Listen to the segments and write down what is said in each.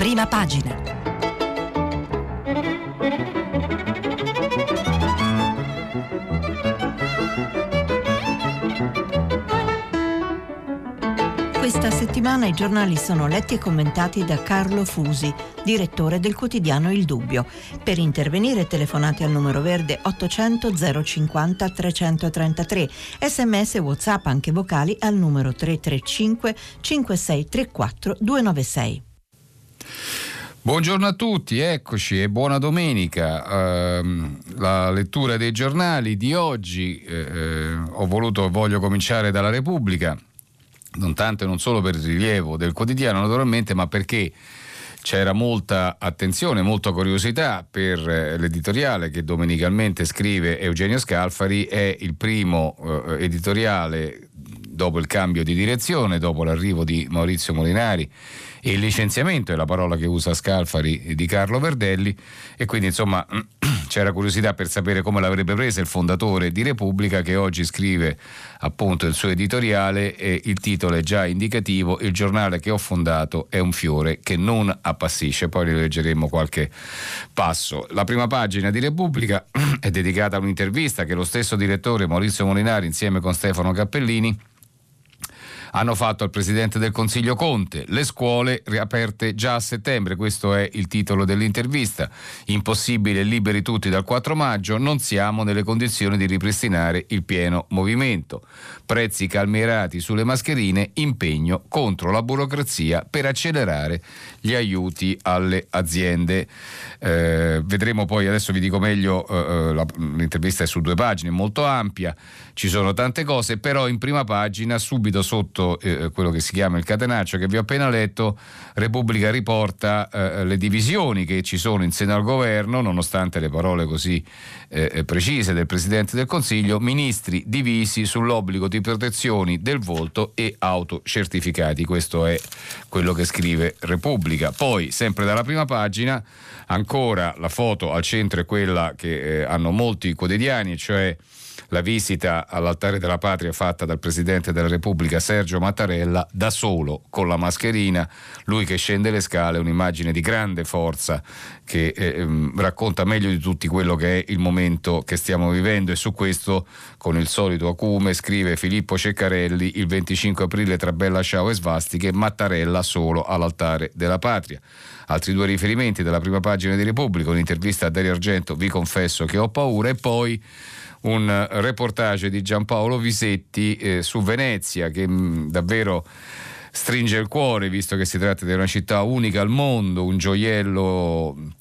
prima pagina. Questa settimana i giornali sono letti e commentati da Carlo Fusi, direttore del quotidiano Il Dubbio. Per intervenire telefonate al numero verde 800 050 333, sms whatsapp anche vocali al numero 335 5634 296. Buongiorno a tutti, eccoci e buona domenica. Uh, la lettura dei giornali di oggi, eh, eh, ho voluto, voglio cominciare dalla Repubblica non tanto e non solo per il rilievo del quotidiano naturalmente, ma perché c'era molta attenzione, molta curiosità per eh, l'editoriale che domenicalmente scrive Eugenio Scalfari, è il primo eh, editoriale dopo il cambio di direzione, dopo l'arrivo di Maurizio Molinari e il licenziamento è la parola che usa Scalfari di Carlo Verdelli e quindi insomma c'era curiosità per sapere come l'avrebbe presa il fondatore di Repubblica che oggi scrive appunto il suo editoriale e il titolo è già indicativo il giornale che ho fondato è un fiore che non appassisce poi rileggeremo qualche passo. La prima pagina di Repubblica è dedicata a un'intervista che lo stesso direttore Maurizio Molinari insieme con Stefano Cappellini hanno fatto al Presidente del Consiglio Conte. Le scuole riaperte già a settembre, questo è il titolo dell'intervista. Impossibile liberi tutti dal 4 maggio, non siamo nelle condizioni di ripristinare il pieno movimento. Prezzi calmierati sulle mascherine, impegno contro la burocrazia per accelerare gli aiuti alle aziende. Eh, vedremo poi, adesso vi dico meglio, eh, eh la, l'intervista è su due pagine, molto ampia, ci sono tante cose, però in prima pagina, subito sotto eh, quello che si chiama il catenaccio che vi ho appena letto, Repubblica riporta eh, le divisioni che ci sono in seno al governo, nonostante le parole così eh, eh precise del Presidente del Consiglio, ministri divisi sull'obbligo di protezioni del volto e autocertificati. Questo è quello che scrive Repubblica. Poi, sempre dalla prima pagina, ancora la foto al centro è quella che eh, hanno molti quotidiani, cioè la visita all'altare della patria fatta dal Presidente della Repubblica Sergio Mattarella da solo con la mascherina, lui che scende le scale, un'immagine di grande forza che eh, ehm, racconta meglio di tutti quello che è il momento che stiamo vivendo e su questo con il solito acume scrive Filippo Ceccarelli il 25 aprile tra Bella Ciao e Svastiche Mattarella solo all'altare della patria. Altri due riferimenti dalla prima pagina di Repubblica, un'intervista a Dario Argento, vi confesso che ho paura e poi un reportage di Giampaolo Visetti eh, su Venezia che mh, mm, davvero stringe il cuore visto che si tratta di una città unica al mondo, un gioiello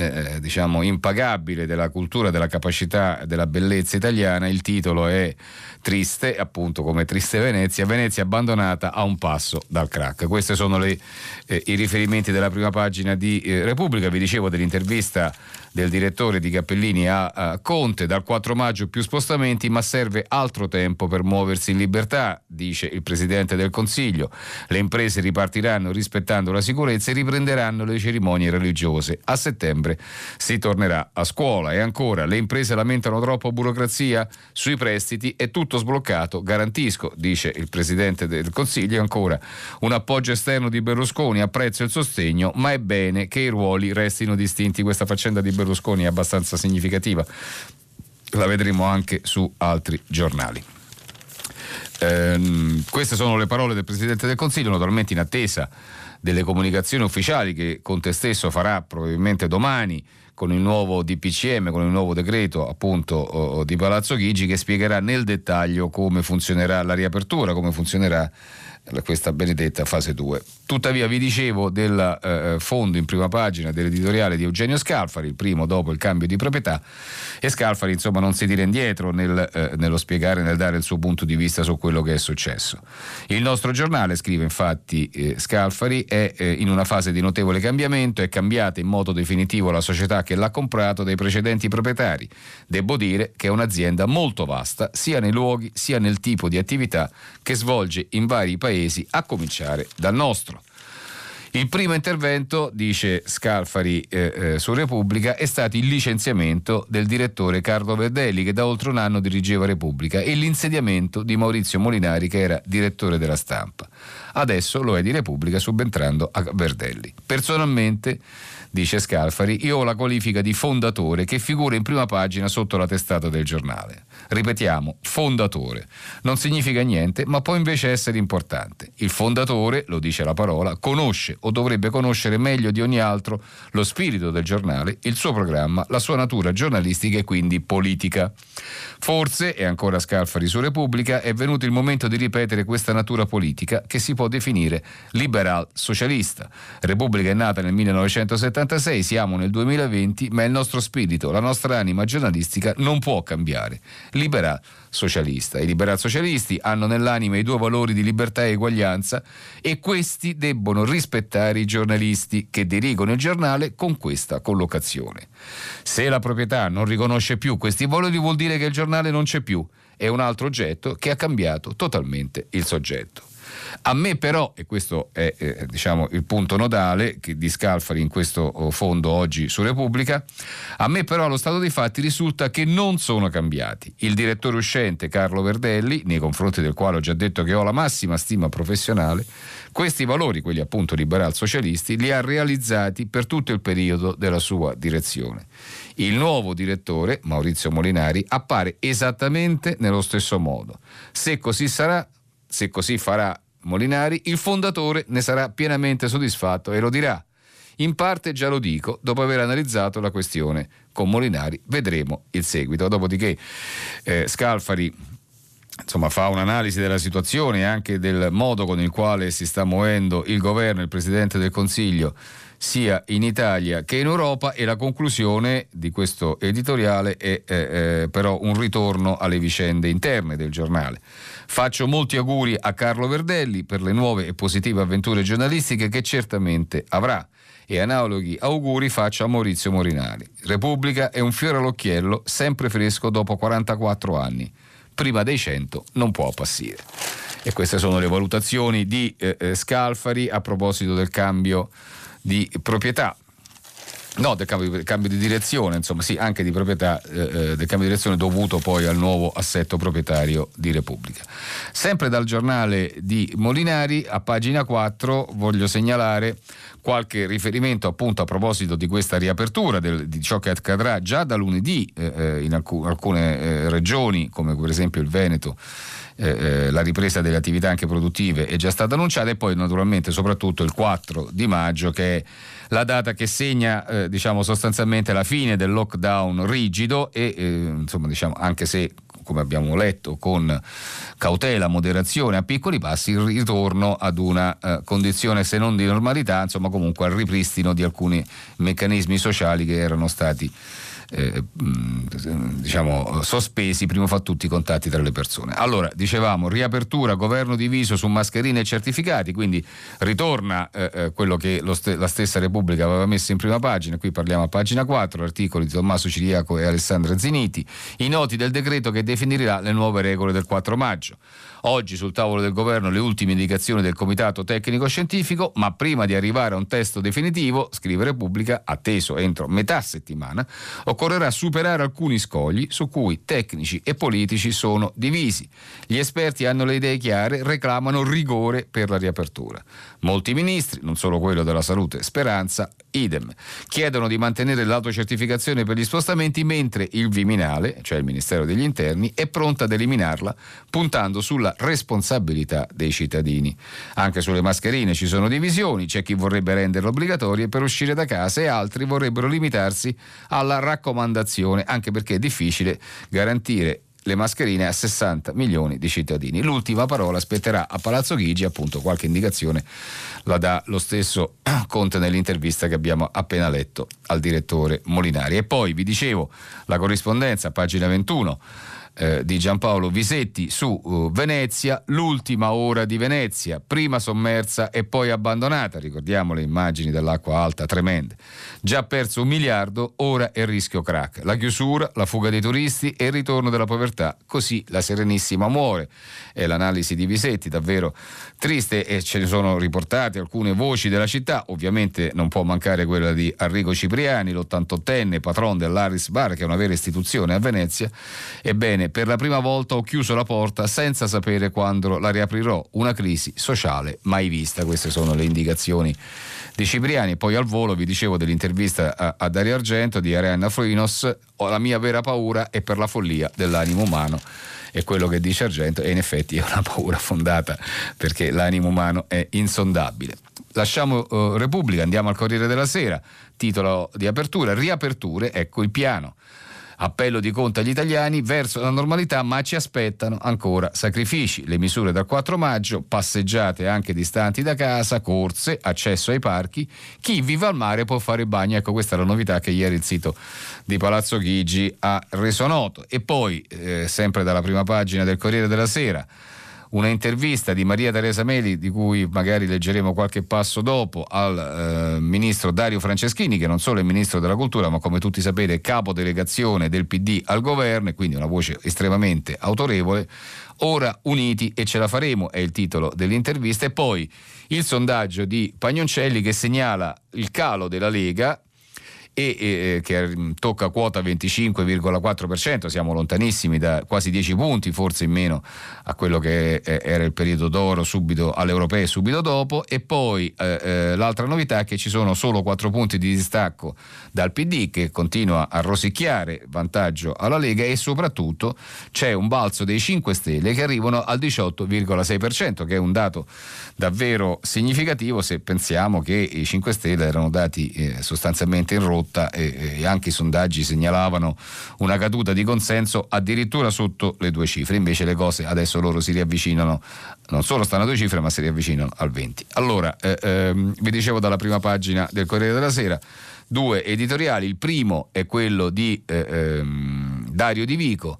eh, diciamo impagabile della cultura, della capacità, della bellezza italiana. Il titolo è Triste, appunto come Triste Venezia, Venezia abbandonata a un passo dal crack. Questi sono le, eh, i riferimenti della prima pagina di eh, Repubblica. Vi dicevo dell'intervista del direttore di Cappellini a, a, Conte, dal 4 maggio più spostamenti, ma serve altro tempo per muoversi in libertà, dice il Presidente del Consiglio. Le imprese ripartiranno rispettando la sicurezza e riprenderanno le cerimonie religiose. A settembre si tornerà a scuola. E ancora, le imprese lamentano troppo burocrazia sui prestiti, è tutto sbloccato, garantisco, dice il Presidente del Consiglio. E ancora, un appoggio esterno di Berlusconi, apprezzo il sostegno, ma è bene che i ruoli restino distinti. Questa faccenda di Berlusconi è abbastanza significativa, la vedremo anche su altri giornali. Eh, queste sono le parole del Presidente del Consiglio, naturalmente in attesa delle comunicazioni ufficiali che Conte stesso farà probabilmente domani con il nuovo DPCM, con il nuovo decreto appunto di Palazzo Chigi che spiegherà nel dettaglio come funzionerà la riapertura, come funzionerà questa benedetta fase 2. Tuttavia vi dicevo del eh, fondo in prima pagina dell'editoriale di Eugenio Scalfari, il primo dopo il cambio di proprietà, e Scalfari insomma non si tira indietro nel, eh, nello spiegare, nel dare il suo punto di vista su quello che è successo. Il nostro giornale, scrive infatti eh, Scalfari, è eh, in una fase di notevole cambiamento, è cambiata in modo definitivo la società che l'ha comprato dai precedenti proprietari. Devo dire che è un'azienda molto vasta, sia nei luoghi sia nel tipo di attività che svolge in vari paesi, a cominciare dal nostro. Il primo intervento, dice Scalfari eh, eh, su Repubblica, è stato il licenziamento del direttore Carlo Verdelli che da oltre un anno dirigeva Repubblica e l'insediamento di Maurizio Molinari che era direttore della stampa. Adesso lo è di Repubblica subentrando a Verdelli. Personalmente dice Scalfari, io ho la qualifica di fondatore che figura in prima pagina sotto la testata del giornale. Ripetiamo, fondatore. Non significa niente, ma può invece essere importante. Il fondatore, lo dice la parola, conosce o dovrebbe conoscere meglio di ogni altro lo spirito del giornale, il suo programma, la sua natura giornalistica e quindi politica. Forse, e ancora Scalfari su Repubblica, è venuto il momento di ripetere questa natura politica che si può definire liberal socialista. Repubblica è nata nel 1976, siamo nel 2020, ma il nostro spirito, la nostra anima giornalistica non può cambiare liberal socialista. I liberal socialisti hanno nell'anima i due valori di libertà e eguaglianza e questi debbono rispettare i giornalisti che dirigono il giornale con questa collocazione. Se la proprietà non riconosce più questi valori vuol dire che il giornale non c'è più, è un altro oggetto che ha cambiato totalmente il soggetto. A me però, e questo è eh, diciamo, il punto nodale di Scalfari in questo oh, fondo oggi su Repubblica, a me però allo stato dei fatti risulta che non sono cambiati. Il direttore uscente Carlo Verdelli, nei confronti del quale ho già detto che ho la massima stima professionale, questi valori, quelli appunto liberal socialisti, li ha realizzati per tutto il periodo della sua direzione. Il nuovo direttore, Maurizio Molinari, appare esattamente nello stesso modo. Se così sarà, se così farà Molinari, il fondatore ne sarà pienamente soddisfatto e lo dirà. In parte già lo dico, dopo aver analizzato la questione con Molinari, vedremo il seguito. Dopodiché eh, Scalfari insomma, fa un'analisi della situazione e anche del modo con il quale si sta muovendo il governo il Presidente del Consiglio sia in Italia che in Europa e la conclusione di questo editoriale è eh, eh, però un ritorno alle vicende interne del giornale. Faccio molti auguri a Carlo Verdelli per le nuove e positive avventure giornalistiche che certamente avrà e analoghi auguri faccio a Maurizio Morinari. Repubblica è un fiore all'occhiello, sempre fresco dopo 44 anni. Prima dei 100 non può passire. E queste sono le valutazioni di eh, eh Scalfari a proposito del cambio di proprietà. No, del cambio, del cambio, di direzione, insomma, sì, anche di proprietà, eh, eh, del cambio di direzione dovuto poi al nuovo assetto proprietario di Repubblica. Sempre dal giornale di Molinari, a pagina 4, voglio segnalare qualche riferimento appunto a proposito di questa riapertura, del, di ciò che accadrà già da lunedì eh, eh in alc- alcune eh, regioni, come per esempio il Veneto eh, eh, la ripresa delle attività anche produttive è già stata annunciata e poi naturalmente soprattutto il 4 di maggio che è la data che segna eh, diciamo sostanzialmente la fine del lockdown rigido e eh, insomma diciamo anche se come abbiamo letto con cautela, moderazione a piccoli passi il ritorno ad una eh, condizione se non di normalità insomma comunque al ripristino di alcuni meccanismi sociali che erano stati eh, diciamo, sospesi prima fra tutti i contatti tra le persone. Allora, dicevamo, riapertura, governo diviso su mascherine e certificati, quindi ritorna eh, eh quello che st- la stessa Repubblica aveva messo in prima pagina, qui parliamo a pagina 4, articoli di Tommaso Ciriaco e Alessandra Ziniti, i noti del decreto che definirà le nuove regole del 4 maggio. Oggi sul tavolo del governo le ultime indicazioni del Comitato Tecnico Scientifico, ma prima di arrivare a un testo definitivo, scrive Repubblica, atteso entro metà settimana, occorrerà superare alcuni scogli su cui tecnici e politici sono divisi. Gli esperti hanno le idee chiare, reclamano rigore per la riapertura. Molti ministri, non solo quello della salute, Speranza, idem, chiedono di mantenere l'autocertificazione per gli spostamenti mentre il Viminale, cioè il Ministero degli Interni, è pronto ad eliminarla puntando sulla responsabilità dei cittadini. Anche sulle mascherine ci sono divisioni, c'è chi vorrebbe renderle obbligatorie per uscire da casa e altri vorrebbero limitarsi alla raccomandazione, anche perché è difficile garantire le mascherine a 60 milioni di cittadini. L'ultima parola spetterà a Palazzo Chigi, appunto qualche indicazione la dà lo stesso Conte nell'intervista che abbiamo appena letto al direttore Molinari. E poi vi dicevo la corrispondenza, pagina 21 eh, di Giampaolo Visetti su uh, Venezia, l'ultima ora di Venezia, prima sommersa e poi abbandonata, ricordiamo le immagini dell'acqua alta tremende. Già perso un miliardo, ora è rischio crack. La chiusura, la fuga dei turisti e il ritorno della povertà, così la Serenissima muore. È l'analisi di Visetti, davvero triste e ce ne sono riportate alcune voci della città, ovviamente non può mancare quella di Arrigo Cipriani, l'88enne patron dell'Aris Bar, che è una vera istituzione a Venezia. Ebbene, sostiene per la prima volta ho chiuso la porta senza sapere quando la riaprirò, una crisi sociale mai vista, queste sono le indicazioni di Cipriani. Poi al volo vi dicevo dell'intervista a, a Dario Argento di Arianna Frinos, la mia vera paura è per la follia dell'animo umano è quello che dice Argento e in effetti è una paura fondata perché l'animo umano è insondabile. Lasciamo uh, Repubblica, andiamo al Corriere della Sera, titolo di apertura, riaperture, ecco il piano. Appello di Conte agli italiani verso la normalità, ma ci aspettano ancora sacrifici. Le misure dal 4 maggio, passeggiate anche distanti da casa, corse, accesso ai parchi. Chi vive al mare può fare bagno. Ecco, questa è la novità che ieri il sito di Palazzo Chigi ha reso noto. E poi, eh, sempre dalla prima pagina del Corriere della Sera, una intervista di Maria Teresa Meli, di cui magari leggeremo qualche passo dopo, al eh, ministro Dario Franceschini, che non solo è ministro della cultura, ma come tutti sapete è capo delegazione del PD al governo e quindi una voce estremamente autorevole. Ora uniti e ce la faremo è il titolo dell'intervista e poi il sondaggio di Pagnoncelli che segnala il calo della Lega e eh, che mm, tocca quota 25,4%, siamo lontanissimi da quasi 10 punti, forse in meno a quello che eh, era il periodo d'oro subito alle europee subito dopo. E poi eh, eh l'altra novità è che ci sono solo 4 punti di distacco dal PD che continua a rosicchiare vantaggio alla Lega e soprattutto c'è un balzo dei 5 Stelle che arrivano al 18,6% che è un dato davvero significativo se pensiamo che i 5 Stelle erano dati eh, sostanzialmente in rotta e, e, anche i sondaggi segnalavano una caduta di consenso addirittura sotto le due cifre, invece le cose adesso loro si riavvicinano, non solo stanno a due cifre ma si riavvicinano al 20. Allora, eh, ehm, vi dicevo dalla prima pagina del Corriere della Sera, due editoriali, il primo è quello di eh, ehm, Dario Di Vico,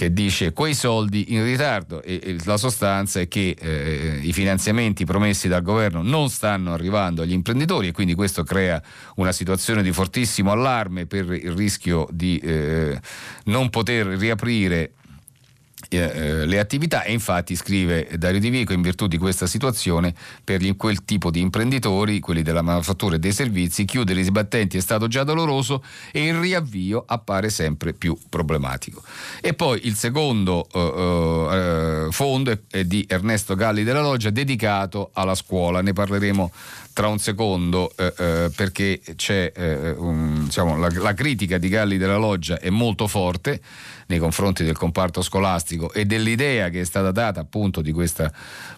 che dice quei soldi in ritardo e, e la sostanza è che eh, i finanziamenti promessi dal governo non stanno arrivando agli imprenditori e quindi questo crea una situazione di fortissimo allarme per il rischio di eh, non poter riaprire eh, eh, le attività e infatti scrive Dario Di Vico in virtù di questa situazione per quel tipo di imprenditori, quelli della manifattura e dei servizi, chiudere i sbattenti è stato già doloroso e il riavvio appare sempre più problematico. E poi il secondo uh, uh, fondo è di Ernesto Galli della Loggia dedicato alla scuola, ne parleremo tra un secondo eh, eh, perché c'è eh, un, diciamo, la, la, critica di Galli della Loggia è molto forte nei confronti del comparto scolastico e dell'idea che è stata data appunto di questa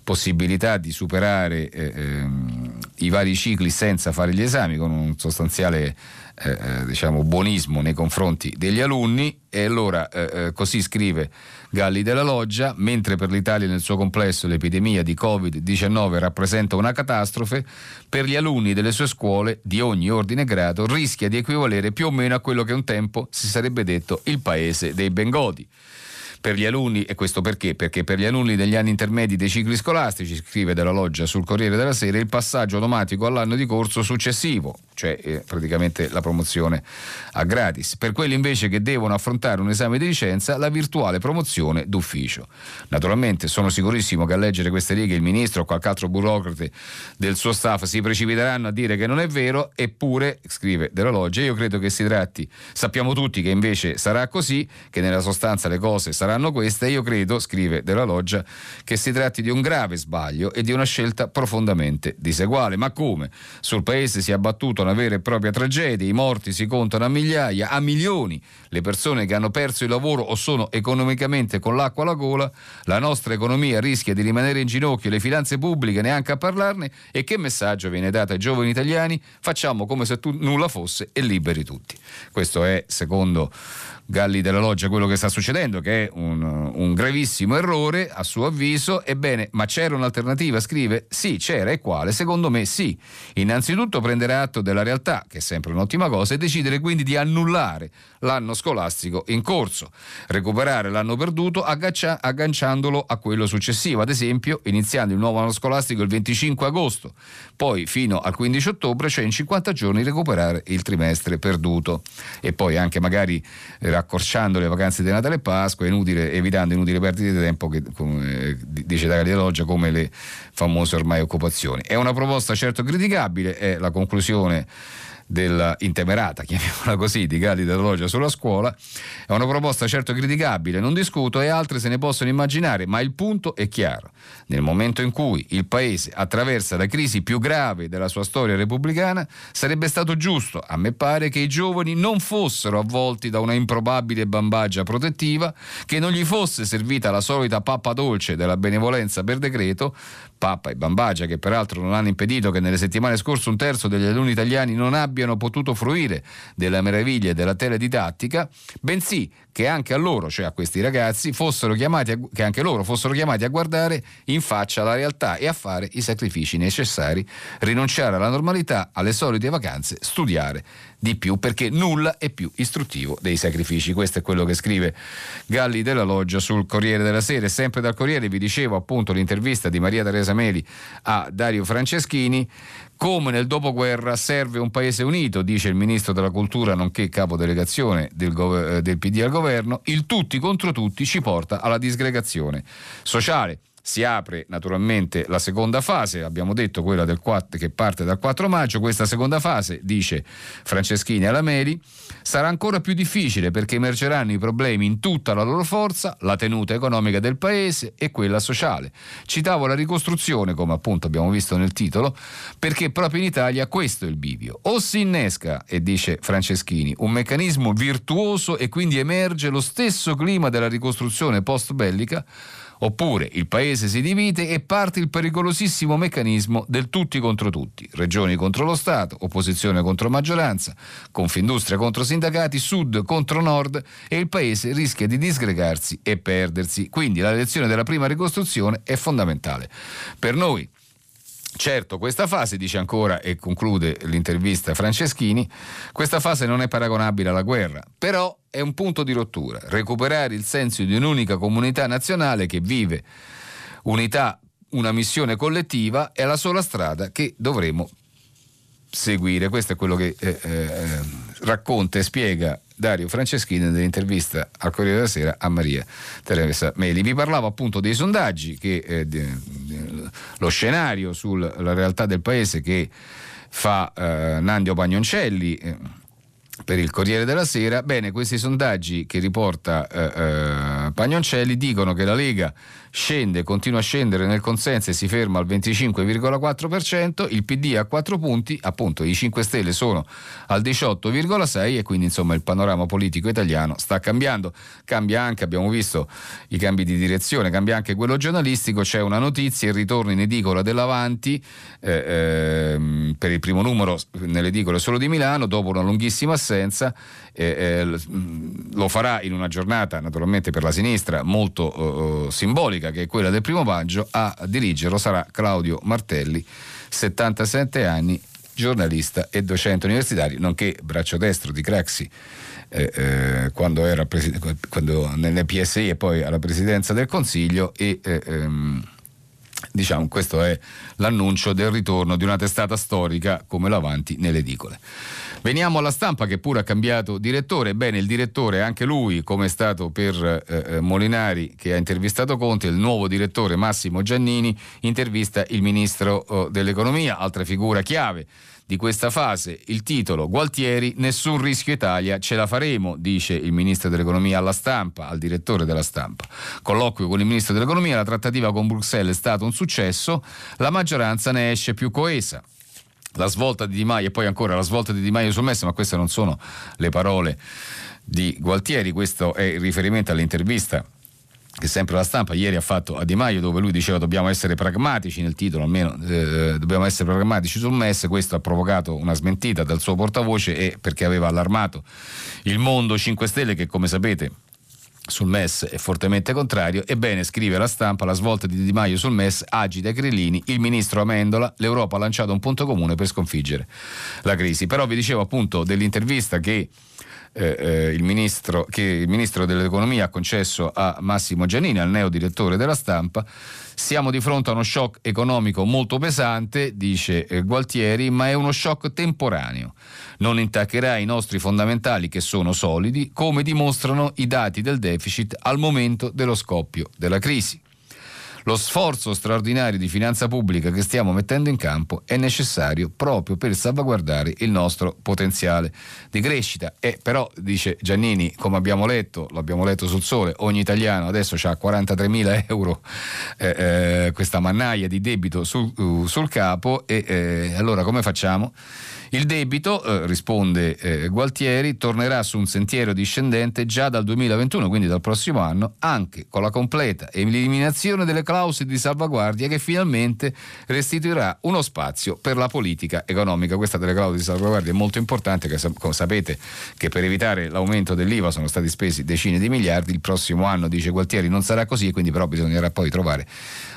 possibilità di superare eh, ehm, i vari cicli senza fare gli esami con un sostanziale eh, eh, diciamo, buonismo nei confronti degli alunni. E allora così scrive Galli della Loggia, mentre per l'Italia nel suo complesso l'epidemia di Covid-19 rappresenta una catastrofe, per gli alunni delle sue scuole di ogni ordine grado rischia di equivalere più o meno a quello che un tempo si sarebbe detto il paese dei Bengodi per gli alunni, e questo perché? Perché per gli alunni degli anni intermedi dei cicli scolastici, scrive della loggia sul Corriere della Sera, il passaggio automatico all'anno di corso successivo, cioè eh, praticamente la promozione a gratis. Per quelli invece che devono affrontare un esame di licenza, la virtuale promozione d'ufficio. Naturalmente sono sicurissimo che a leggere queste righe il ministro o qualche altro burocrate del suo staff si precipiteranno a dire che non è vero, eppure, scrive della loggia, io credo che si tratti, sappiamo tutti che invece sarà così, che nella sostanza le cose saranno saranno queste. Io credo, scrive Della Loggia, che si tratti di un grave sbaglio e di una scelta profondamente diseguale. Ma come? Sul paese si è abbattuta una vera e propria tragedia, i morti si contano a migliaia, a milioni, le persone che hanno perso il lavoro o sono economicamente con l'acqua alla gola, la nostra economia rischia di rimanere in ginocchio, le finanze pubbliche neanche a parlarne e che messaggio viene dato ai giovani italiani? Facciamo come se tu nulla fosse e liberi tutti. Questo è, secondo Galli della Loggia quello che sta succedendo, che è un, un, gravissimo errore a suo avviso. Ebbene, ma c'era un'alternativa? Scrive sì, c'era e quale? Secondo me sì. Innanzitutto prendere atto della realtà, che è sempre un'ottima cosa, e decidere quindi di annullare l'anno scolastico in corso, recuperare l'anno perduto aggaccia- agganciandolo a quello successivo, ad esempio iniziando il nuovo anno scolastico il 25 agosto, poi fino al 15 ottobre, cioè in 50 giorni recuperare il trimestre perduto e poi anche magari accorciando le vacanze di Natale e Pasqua, inutile, evitando inutili perdite di tempo che come dice Dario Loggia come le famose ormai occupazioni. È una proposta certo criticabile, è la conclusione della intemerata, chiamiamola così, di Galli Loggia sulla scuola. È una proposta certo criticabile, non discuto, e altre se ne possono immaginare, ma il punto è chiaro. Nel momento in cui il Paese attraversa la crisi più grave della sua storia repubblicana, sarebbe stato giusto, a me pare, che i giovani non fossero avvolti da una improbabile bambagia protettiva, che non gli fosse servita la solita pappa dolce della benevolenza per decreto, pappa e bambagia che peraltro non hanno impedito che nelle settimane scorse un terzo degli alunni italiani non abbiano potuto fruire delle meraviglie della teledidattica, bensì che anche a loro, cioè a questi ragazzi, fossero chiamati a, che anche loro fossero chiamati a guardare in faccia la realtà e a fare i sacrifici necessari, rinunciare alla normalità, alle solite vacanze, studiare di più perché nulla è più istruttivo dei sacrifici. Questo è quello che scrive Galli della Loggia sul Corriere della Sera. Sempre dal Corriere vi dicevo appunto l'intervista di Maria Teresa Meli a Dario Franceschini. Come nel dopoguerra serve un paese unito, dice il ministro della cultura nonché capodelegazione del, gov- del PD al governo, il tutti contro tutti ci porta alla disgregazione sociale si apre naturalmente la seconda fase, abbiamo detto quella del 4, che parte dal 4 maggio, questa seconda fase, dice Franceschini alla Meli, sarà ancora più difficile perché emergeranno i problemi in tutta la loro forza, la tenuta economica del paese e quella sociale. Citavo la ricostruzione, come appunto abbiamo visto nel titolo, perché proprio in Italia questo è il bivio. O si innesca, e dice Franceschini, un meccanismo virtuoso e quindi emerge lo stesso clima della ricostruzione post bellica, Oppure il paese si divide e parte il pericolosissimo meccanismo del tutti contro tutti, regioni contro lo Stato, opposizione contro maggioranza, Confindustria contro sindacati, sud contro nord e il paese rischia di disgregarsi e perdersi. Quindi la lezione della prima ricostruzione è fondamentale. Per noi Certo, questa fase, dice ancora e conclude l'intervista Franceschini, questa fase non è paragonabile alla guerra, però è un punto di rottura, recuperare il senso di un'unica comunità nazionale che vive unità, una missione collettiva è la sola strada che dovremo seguire. Questo è quello che eh, eh, racconta e spiega Dario Franceschini nell'intervista al Corriere della Sera a Maria Teresa Meli. Vi parlavo appunto dei sondaggi, che, eh, lo scenario sulla realtà del paese che fa eh, Nandio Pagnoncelli eh, per il Corriere della Sera. Bene, questi sondaggi che riporta eh, eh, Pagnoncelli dicono che la Lega scende, continua a scendere nel consenso e si ferma al 25,4%, il PD a 4 punti, appunto i 5 Stelle sono al 18,6 e quindi insomma il panorama politico italiano sta cambiando, cambia anche, abbiamo visto i cambi di direzione, cambia anche quello giornalistico, c'è una notizia, il ritorno in edicola dell'Avanti eh, eh, per il primo numero nelle edicole solo di Milano dopo una lunghissima assenza eh, eh, lo farà in una giornata naturalmente per la sinistra molto simbolica che è quella del primo maggio, a dirigerlo sarà Claudio Martelli, 77 anni, giornalista e docente universitario, nonché braccio destro di Craxi. Eh, eh, quando era quando nelle PSI e poi alla presidenza del Consiglio e eh, ehm, diciamo questo è l'annuncio del ritorno di una testata storica come l'Avanti nelle edicole. Veniamo alla stampa che pure ha cambiato direttore. Bene, il direttore, anche lui, come è stato per eh, eh, Molinari che ha intervistato Conte, il nuovo direttore Massimo Giannini intervista il ministro eh, dell'economia, altra figura chiave di questa fase. Il titolo Gualtieri, nessun rischio Italia, ce la faremo, dice il ministro dell'economia alla stampa, al direttore della stampa. Colloquio con il ministro dell'economia, la trattativa con Bruxelles è stato un successo, la maggioranza ne esce più coesa la svolta di Di Maio e poi ancora la svolta di Di Maio sul MES, ma queste non sono le parole di Gualtieri, questo è il riferimento all'intervista che sempre la stampa ieri ha fatto a Di Maio dove lui diceva dobbiamo essere pragmatici nel titolo almeno eh, dobbiamo essere pragmatici sul MES questo ha provocato una smentita dal suo portavoce e perché aveva allarmato il mondo 5 Stelle che come sapete sul MES è fortemente contrario. Ebbene, scrive la stampa, la svolta di Di Maio sul MES agita i grillini, il ministro Amendola, l'Europa ha lanciato un punto comune per sconfiggere la crisi. Però vi dicevo appunto dell'intervista che eh, eh, il, ministro, che il ministro dell'economia ha concesso a Massimo Giannini, al neo direttore della stampa, siamo di fronte a uno shock economico molto pesante, dice eh, Gualtieri, ma è uno shock temporaneo. Non intaccherà i nostri fondamentali che sono solidi, come dimostrano i dati del deficit al momento dello scoppio della crisi. Lo sforzo straordinario di finanza pubblica che stiamo mettendo in campo è necessario proprio per salvaguardare il nostro potenziale di crescita. E però, dice Giannini, come abbiamo letto, l'abbiamo letto sul sole, ogni italiano adesso ha 43 mila euro eh, eh, questa mannaia di debito sul, uh, sul capo e eh, allora come facciamo? Il debito, eh, risponde eh, Gualtieri, tornerà su un sentiero discendente già dal 2021, quindi dal prossimo anno, anche con la completa eliminazione delle clausole di salvaguardia che finalmente restituirà uno spazio per la politica economica. Questa delle clausole di salvaguardia è molto importante, che come sapete che per evitare l'aumento dell'IVA sono stati spesi decine di miliardi, il prossimo anno, dice Gualtieri, non sarà così, quindi però bisognerà poi trovare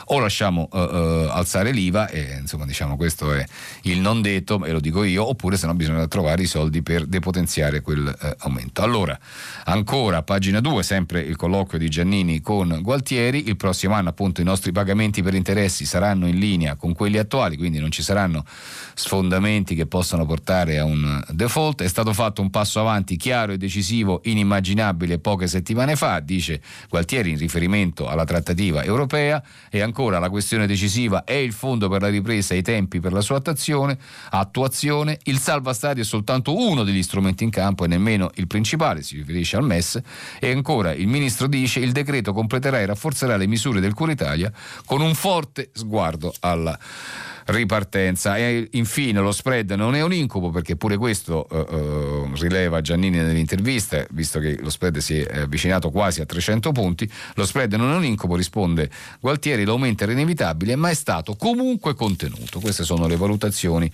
o lasciamo uh, uh, alzare l'IVA e insomma diciamo questo è il non detto e lo dico io oppure se no bisogna trovare i soldi per depotenziare quel uh, aumento. Allora ancora pagina 2 sempre il colloquio di Giannini con Gualtieri. Il prossimo anno appunto i nostri pagamenti per interessi saranno in linea con quelli attuali quindi non ci saranno sfondamenti che possano portare a un default. È stato fatto un passo avanti chiaro e decisivo inimmaginabile poche settimane fa dice Gualtieri in riferimento alla trattativa europea e ancora ancora la questione decisiva è il fondo per la ripresa e i tempi per la sua attuazione, attuazione. Il salva stati è soltanto uno degli strumenti in campo e nemmeno il principale, si riferisce al MES. E ancora il ministro dice il decreto completerà e rafforzerà le misure del Cura Italia con un forte sguardo alla ripartenza. E infine lo spread non è un incubo perché pure questo eh, eh, rileva Giannini nell'intervista, visto che lo spread si è avvicinato quasi a 300 punti, lo spread non è un incubo, risponde Gualtieri, l'aumento era inevitabile ma è stato comunque contenuto. Queste sono le valutazioni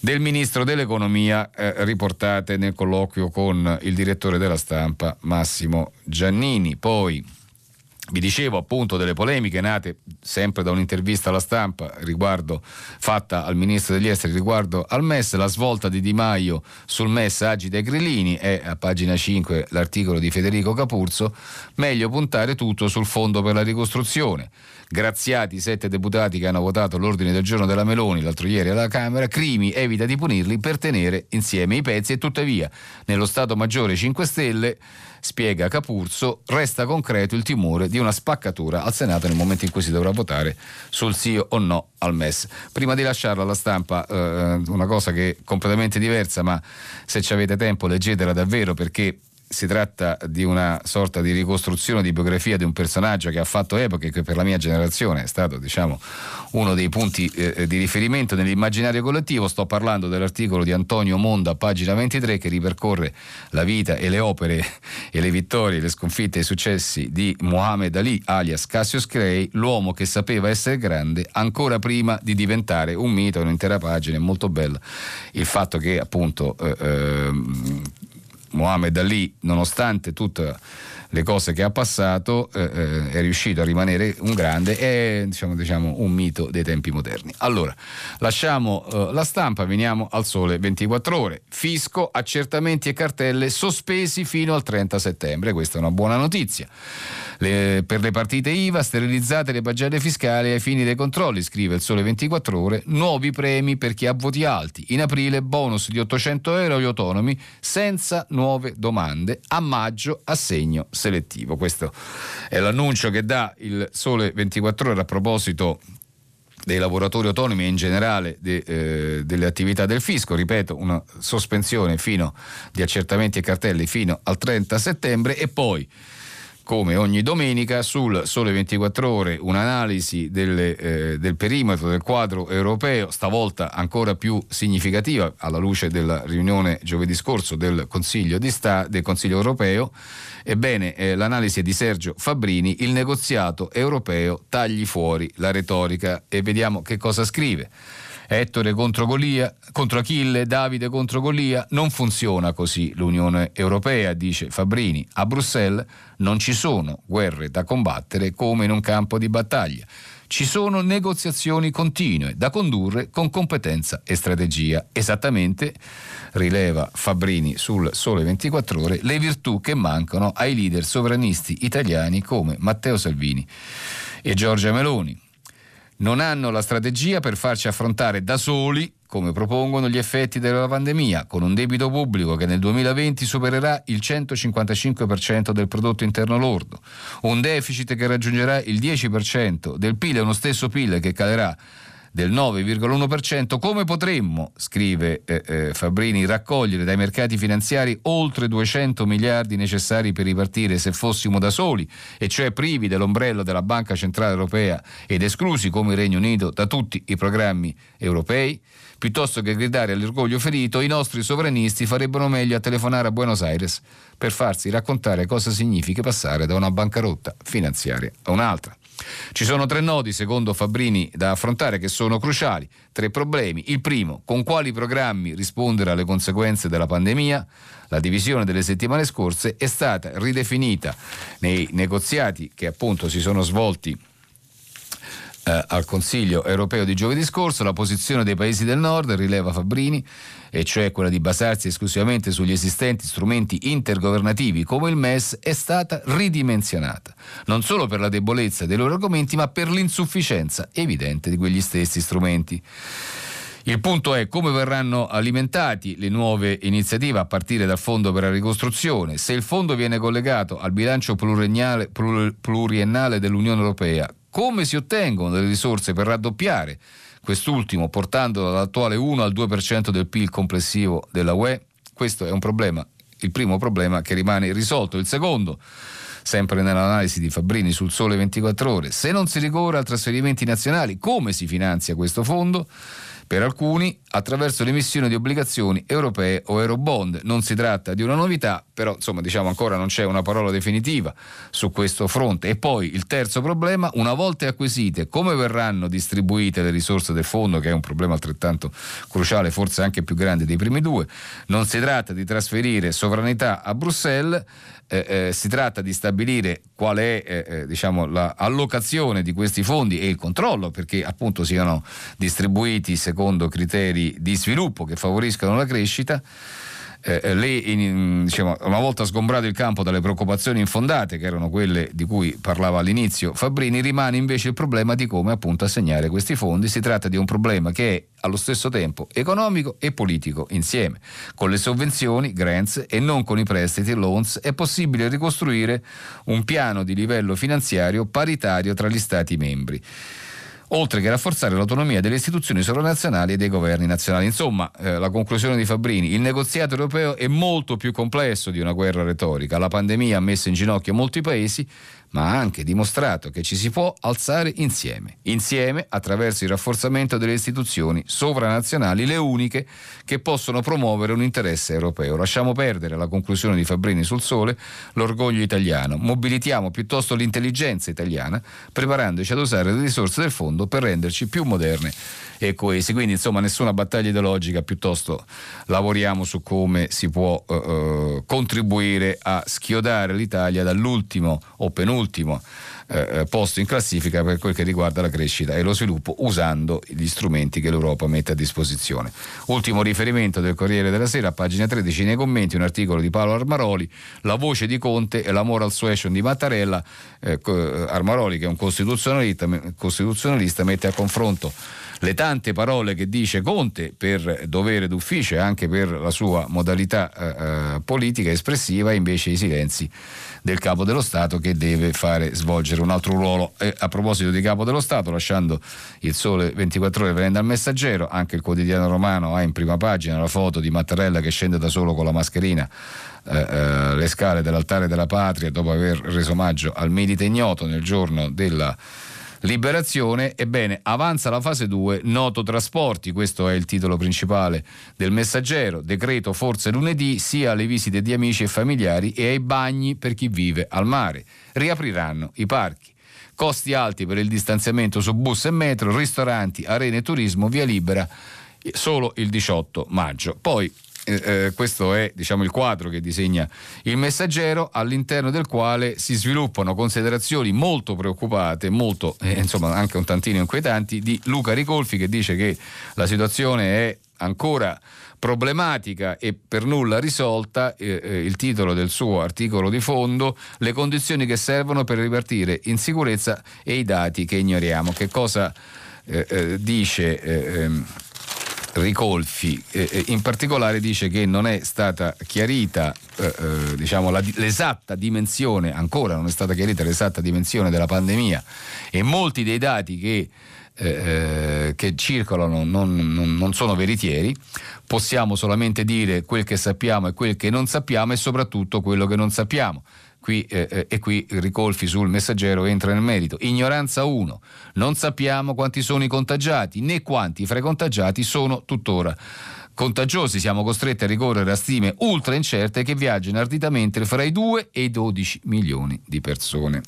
del ministro dell'economia eh, riportate nel colloquio con il direttore della stampa Massimo Giannini. Poi vi dicevo appunto delle polemiche nate sempre da un'intervista alla stampa riguardo, fatta al ministro degli esteri riguardo al MES, la svolta di Di Maio sul MES agita i grillini è a pagina 5 l'articolo di Federico Capurzo, meglio puntare tutto sul fondo per la ricostruzione. Graziati i sette deputati che hanno votato l'ordine del giorno della Meloni l'altro ieri alla Camera, Crimi evita di punirli per tenere insieme i pezzi e tuttavia nello Stato Maggiore 5 Stelle spiega Capurzo, resta concreto il timore di una spaccatura al Senato nel momento in cui si dovrà votare sul sì o no al MES. Prima di lasciarla alla stampa, eh, una cosa che è completamente diversa, ma se ci avete tempo leggetela davvero perché si tratta di una sorta di ricostruzione di biografia di un personaggio che ha fatto epoca e che per la mia generazione è stato diciamo, uno dei punti eh, di riferimento nell'immaginario collettivo. Sto parlando dell'articolo di Antonio Monda, pagina 23, che ripercorre la vita e le opere e le vittorie, le sconfitte e i successi di Muhammad Ali, alias Cassius Clay, l'uomo che sapeva essere grande ancora prima di diventare un mito, un'intera pagina, è molto bella. Il fatto che appunto eh, eh, Mohamed Ali, nonostante tutte le cose che ha passato, eh, eh, è riuscito a rimanere un grande e diciamo, diciamo, un mito dei tempi moderni. Allora, lasciamo eh, la stampa, veniamo al sole 24 ore. Fisco, accertamenti e cartelle sospesi fino al 30 settembre, questa è una buona notizia le, per le partite IVA, sterilizzate le pagelle fiscali ai fini dei controlli, scrive il Sole 24 Ore, nuovi premi per chi ha voti alti. In aprile bonus di 800 euro agli autonomi senza nuove domande. A maggio assegno selettivo. Questo è l'annuncio che dà il Sole 24 Ore a proposito dei lavoratori autonomi e in generale de, eh, delle attività del fisco, ripeto, una sospensione fino di accertamenti e cartelli fino al 30 settembre e poi come ogni domenica sul Sole 24 Ore un'analisi delle, eh, del perimetro del quadro europeo, stavolta ancora più significativa alla luce della riunione giovedì scorso del Consiglio, Sta- del Consiglio europeo. Ebbene, eh, l'analisi è di Sergio Fabrini, il negoziato europeo tagli fuori la retorica e vediamo che cosa scrive. Ettore contro, Golia, contro Achille, Davide contro Golia. Non funziona così l'Unione Europea, dice Fabrini. A Bruxelles non ci sono guerre da combattere come in un campo di battaglia. Ci sono negoziazioni continue da condurre con competenza e strategia. Esattamente, rileva Fabrini sul Sole 24 ore, le virtù che mancano ai leader sovranisti italiani come Matteo Salvini e Giorgia Meloni non hanno la strategia per farci affrontare da soli come propongono gli effetti della pandemia, con un debito pubblico che nel 2020 supererà il 155% del prodotto interno lordo, un deficit che raggiungerà il 10% del PIL e uno stesso PIL che calerà del 9,1%, come potremmo, scrive eh, eh, Fabrini, raccogliere dai mercati finanziari oltre 200 miliardi necessari per ripartire se fossimo da soli, e cioè privi dell'ombrello della Banca Centrale Europea ed esclusi come il Regno Unito da tutti i programmi europei? Piuttosto che gridare all'orgoglio ferito, i nostri sovranisti farebbero meglio a telefonare a Buenos Aires per farsi raccontare cosa significa passare da una bancarotta finanziaria a un'altra. Ci sono tre nodi, secondo Fabrini, da affrontare che sono cruciali. Tre problemi. Il primo, con quali programmi rispondere alle conseguenze della pandemia? La divisione delle settimane scorse è stata ridefinita nei negoziati che appunto si sono svolti eh, al Consiglio europeo di giovedì scorso. La posizione dei paesi del nord, rileva Fabrini, e cioè quella di basarsi esclusivamente sugli esistenti strumenti intergovernativi come il MES, è stata ridimensionata, non solo per la debolezza dei loro argomenti, ma per l'insufficienza evidente di quegli stessi strumenti. Il punto è come verranno alimentati le nuove iniziative a partire dal Fondo per la ricostruzione. Se il fondo viene collegato al bilancio pluriennale, pluriennale dell'Unione Europea, come si ottengono delle risorse per raddoppiare quest'ultimo portandolo dall'attuale 1 al 2% del PIL complessivo della UE? Questo è un problema, il primo problema che rimane irrisolto. Il secondo, sempre nell'analisi di Fabrini sul Sole 24 ore, se non si ricorre a trasferimenti nazionali, come si finanzia questo fondo? per alcuni attraverso l'emissione di obbligazioni europee o eurobond. Non si tratta di una novità, però insomma diciamo ancora non c'è una parola definitiva su questo fronte. E poi il terzo problema, una volta acquisite, come verranno distribuite le risorse del fondo, che è un problema altrettanto cruciale, forse anche più grande dei primi due. Non si tratta di trasferire sovranità a Bruxelles, eh, eh, si tratta di stabilire qual è eh, eh diciamo, l'allocazione di questi fondi e il controllo perché appunto siano distribuiti secondo criteri di sviluppo che favoriscano la crescita eh, eh, le, in, diciamo, una volta sgombrato il campo dalle preoccupazioni infondate, che erano quelle di cui parlava all'inizio Fabrini, rimane invece il problema di come appunto assegnare questi fondi. Si tratta di un problema che è allo stesso tempo economico e politico insieme. Con le sovvenzioni, grants e non con i prestiti, loans, è possibile ricostruire un piano di livello finanziario paritario tra gli Stati membri oltre che rafforzare l'autonomia delle istituzioni sovranazionali e dei governi nazionali. Insomma, eh, la conclusione di Fabrini, il negoziato europeo è molto più complesso di una guerra retorica. La pandemia ha messo in ginocchio molti paesi, ma ha anche dimostrato che ci si può alzare insieme, insieme attraverso il rafforzamento delle istituzioni sovranazionali, le uniche che possono promuovere un interesse europeo. Lasciamo perdere la conclusione di Fabrini sul sole, l'orgoglio italiano, mobilitiamo piuttosto l'intelligenza italiana, preparandoci ad usare le risorse del fondo per renderci più moderne e coesi. Quindi insomma nessuna battaglia ideologica, piuttosto lavoriamo su come si può eh, eh contribuire a schiodare l'Italia dall'ultimo o penultimo eh, posto in classifica per quel che riguarda la crescita e lo sviluppo usando gli strumenti che l'Europa mette a disposizione. Ultimo riferimento del Corriere della Sera, pagina 13 nei commenti, un articolo di Paolo Armaroli, la voce di Conte e la moral suasion di Mattarella, eh, Armaroli che è un costituzionalista, costituzionalista mette a confronto le tante parole che dice Conte per dovere d'ufficio e anche per la sua modalità eh, eh, politica espressiva, invece i silenzi del capo dello Stato che deve fare svolgere un altro ruolo. E a proposito di capo dello Stato, lasciando il sole 24 ore venendo al messaggero, anche il quotidiano romano ha in prima pagina la foto di Mattarella che scende da solo con la mascherina eh, eh, le scale dell'altare della patria dopo aver reso omaggio al milite ignoto nel giorno della Liberazione, ebbene avanza la fase 2, noto trasporti, questo è il titolo principale del messaggero, decreto forse lunedì sia alle visite di amici e familiari e ai bagni per chi vive al mare. Riapriranno i parchi. Costi alti per il distanziamento su bus e metro, ristoranti, arene e turismo, via libera solo il 18 maggio. Poi eh, eh, questo è diciamo, il quadro che disegna il messaggero, all'interno del quale si sviluppano considerazioni molto preoccupate, molto, eh, insomma anche un tantino inquietanti, di Luca Ricolfi che dice che la situazione è ancora problematica e per nulla risolta, eh, eh, il titolo del suo articolo di fondo, le condizioni che servono per ripartire in sicurezza e i dati che ignoriamo. Che cosa eh, dice? Ricolfi, eh, in particolare dice che non è stata chiarita eh, eh, diciamo, la, l'esatta dimensione, ancora non è stata chiarita l'esatta dimensione della pandemia. E molti dei dati che, eh, eh, che circolano non, non, non sono veritieri, possiamo solamente dire quel che sappiamo e quel che non sappiamo e soprattutto quello che non sappiamo qui, eh, eh, e qui Ricolfi sul messaggero entra nel merito. Ignoranza 1, non sappiamo quanti sono i contagiati né quanti fra i contagiati sono tuttora contagiosi siamo costretti a ricorrere a stime ultra incerte che viaggiano arditamente fra i 2 e i 12 milioni di persone.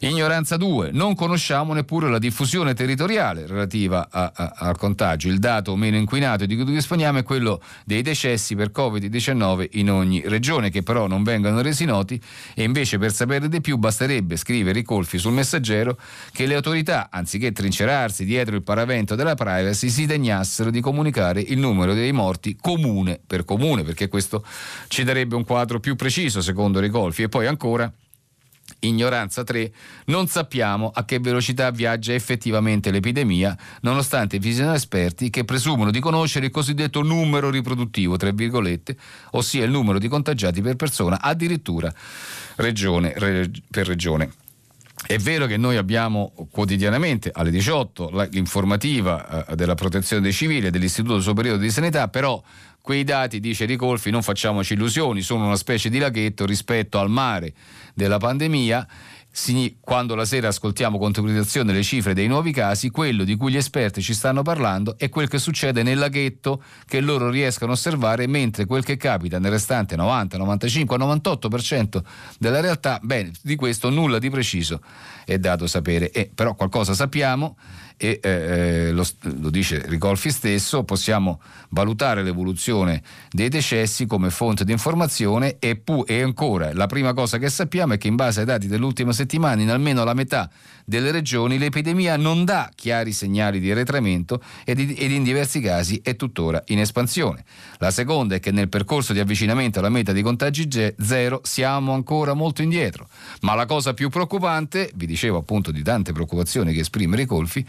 Ignoranza 2. Non conosciamo neppure la diffusione territoriale relativa a, a, al contagio. Il dato meno inquinato di cui disponiamo è quello dei decessi per Covid-19 in ogni regione, che però non vengono resi noti e invece per sapere di più basterebbe scrivere i colfi sul messaggero che le autorità, anziché trincerarsi dietro il paravento della privacy, si degnassero di comunicare il numero dei morti comune per comune, perché questo ci darebbe un quadro più preciso secondo Ricolfi. E poi ancora Ignoranza 3. Non sappiamo a che velocità viaggia effettivamente l'epidemia, nonostante vi siano esperti che presumono di conoscere il cosiddetto numero riproduttivo, tra virgolette, ossia il numero di contagiati per persona, addirittura regione per regione. È vero che noi abbiamo quotidianamente alle 18 l'informativa eh, della protezione dei civili e dell'Istituto Superiore di Sanità, però quei dati, dice Ricolfi, non facciamoci illusioni, sono una specie di laghetto rispetto al mare della pandemia quando la sera ascoltiamo con tranquillizzazione le cifre dei nuovi casi, quello di cui gli esperti ci stanno parlando è quel che succede nel laghetto che loro riescono a osservare, mentre quel che capita nel restante 90, 95, 98% della realtà, bene, di questo nulla di preciso è dato sapere. E, però qualcosa sappiamo e eh, eh, lo, lo, dice Ricolfi stesso, possiamo valutare l'evoluzione dei decessi come fonte di informazione e, pu- e ancora la prima cosa che sappiamo è che in base ai dati dell'ultima settimana in almeno la metà delle regioni l'epidemia non dà chiari segnali di arretramento ed, ed in diversi casi è tuttora in espansione. La seconda è che nel percorso di avvicinamento alla meta di contagi zero siamo ancora molto indietro. Ma la cosa più preoccupante, vi dicevo appunto di tante preoccupazioni che esprime Ricolfi,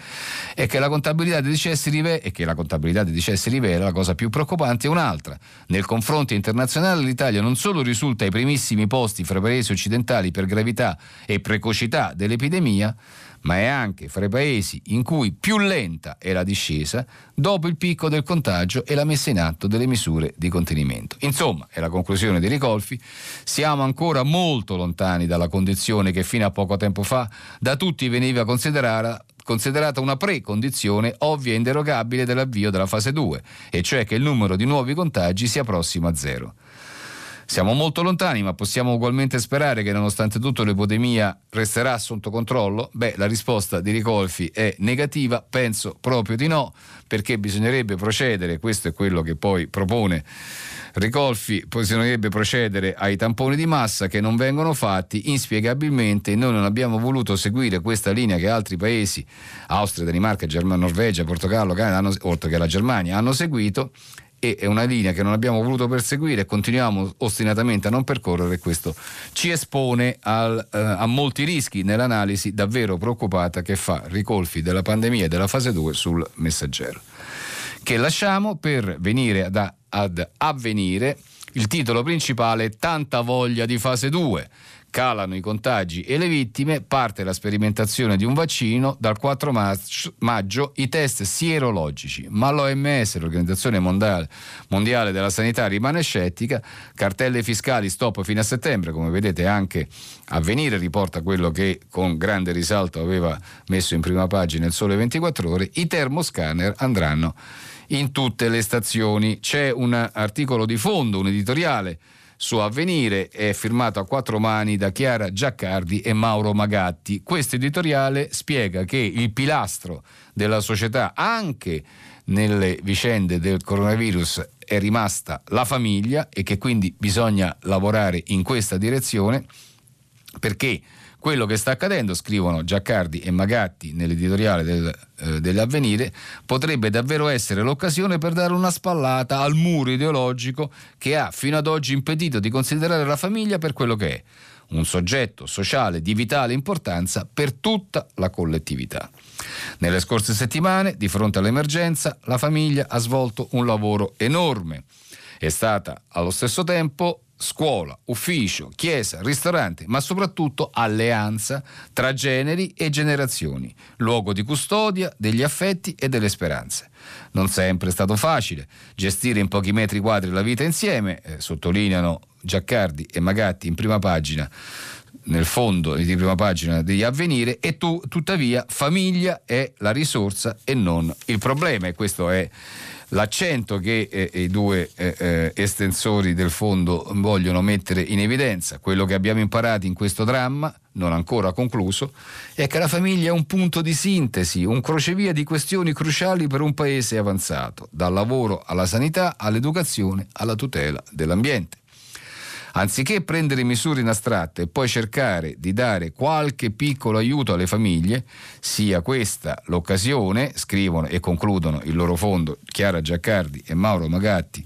è che la contabilità dei decessi rivela, e che la contabilità dei decessi rivela la cosa più preoccupante è un'altra. Nel confronto internazionale l'Italia non solo risulta ai primissimi posti fra i paesi occidentali per gravità e precocità dell'epidemia, ma è anche fra i paesi in cui più lenta è la discesa dopo il picco del contagio e la messa in atto delle misure di contenimento. Insomma, è la conclusione di Ricolfi, siamo ancora molto lontani dalla condizione che fino a poco tempo fa da tutti veniva considerata considerata una precondizione ovvia e inderogabile dell'avvio della fase 2, e cioè che il numero di nuovi contagi sia prossimo a zero. Siamo molto lontani, ma possiamo ugualmente sperare che nonostante tutto l'epidemia resterà sotto controllo? Beh, la risposta di Ricolfi è negativa, penso proprio di no, perché bisognerebbe procedere, questo è quello che poi propone Ricolfi, bisognerebbe procedere ai tamponi di massa che non vengono fatti inspiegabilmente. Noi non abbiamo voluto seguire questa linea che altri paesi, Austria, Danimarca, Germania, Norvegia, Portogallo, Canada, oltre che la Germania, hanno seguito e è una linea che non abbiamo voluto perseguire e continuiamo ostinatamente a non percorrere questo ci espone al, eh, a molti rischi nell'analisi davvero preoccupata che fa Ricolfi della pandemia e della fase 2 sul messaggero. Che lasciamo per venire ad, ad avvenire. Il titolo principale Tanta voglia di fase 2 calano i contagi e le vittime, parte la sperimentazione di un vaccino, dal 4 maggio i test sierologici, ma l'OMS, l'Organizzazione Mondiale, della Sanità, rimane scettica, cartelle fiscali stop fino a settembre, come vedete anche Avvenire riporta quello che con grande risalto aveva messo in prima pagina il Sole 24 ore, i termoscanner andranno in tutte le stazioni. C'è un articolo di fondo, un editoriale su Avvenire è firmato a quattro mani da Chiara Giaccardi e Mauro Magatti. Questo editoriale spiega che il pilastro della società anche nelle vicende del coronavirus è rimasta la famiglia e che quindi bisogna lavorare in questa direzione perché quello che sta accadendo, scrivono Giaccardi e Magatti nell'editoriale del, eh, dell'Avvenire, potrebbe davvero essere l'occasione per dare una spallata al muro ideologico che ha fino ad oggi impedito di considerare la famiglia per quello che è un soggetto sociale di vitale importanza per tutta la collettività. Nelle scorse settimane, di fronte all'emergenza, la famiglia ha svolto un lavoro enorme. È stata allo stesso tempo scuola, ufficio, chiesa, ristorante, ma soprattutto alleanza tra generi e generazioni, luogo di custodia degli affetti e delle speranze. Non sempre è stato facile gestire in pochi metri quadri la vita insieme, eh, sottolineano Giaccardi e Magatti in prima pagina nel fondo di prima pagina degli avvenire e tu, tuttavia famiglia è la risorsa e non il problema e questo è l'accento che eh, i due eh, eh, estensori del fondo vogliono mettere in evidenza, quello che abbiamo imparato in questo dramma, non ancora concluso, è che la famiglia è un punto di sintesi, un crocevia di questioni cruciali per un paese avanzato, dal lavoro alla sanità, all'educazione, alla tutela dell'ambiente. Anziché prendere misure in astratto e poi cercare di dare qualche piccolo aiuto alle famiglie, sia questa l'occasione, scrivono e concludono il loro fondo Chiara Giaccardi e Mauro Magatti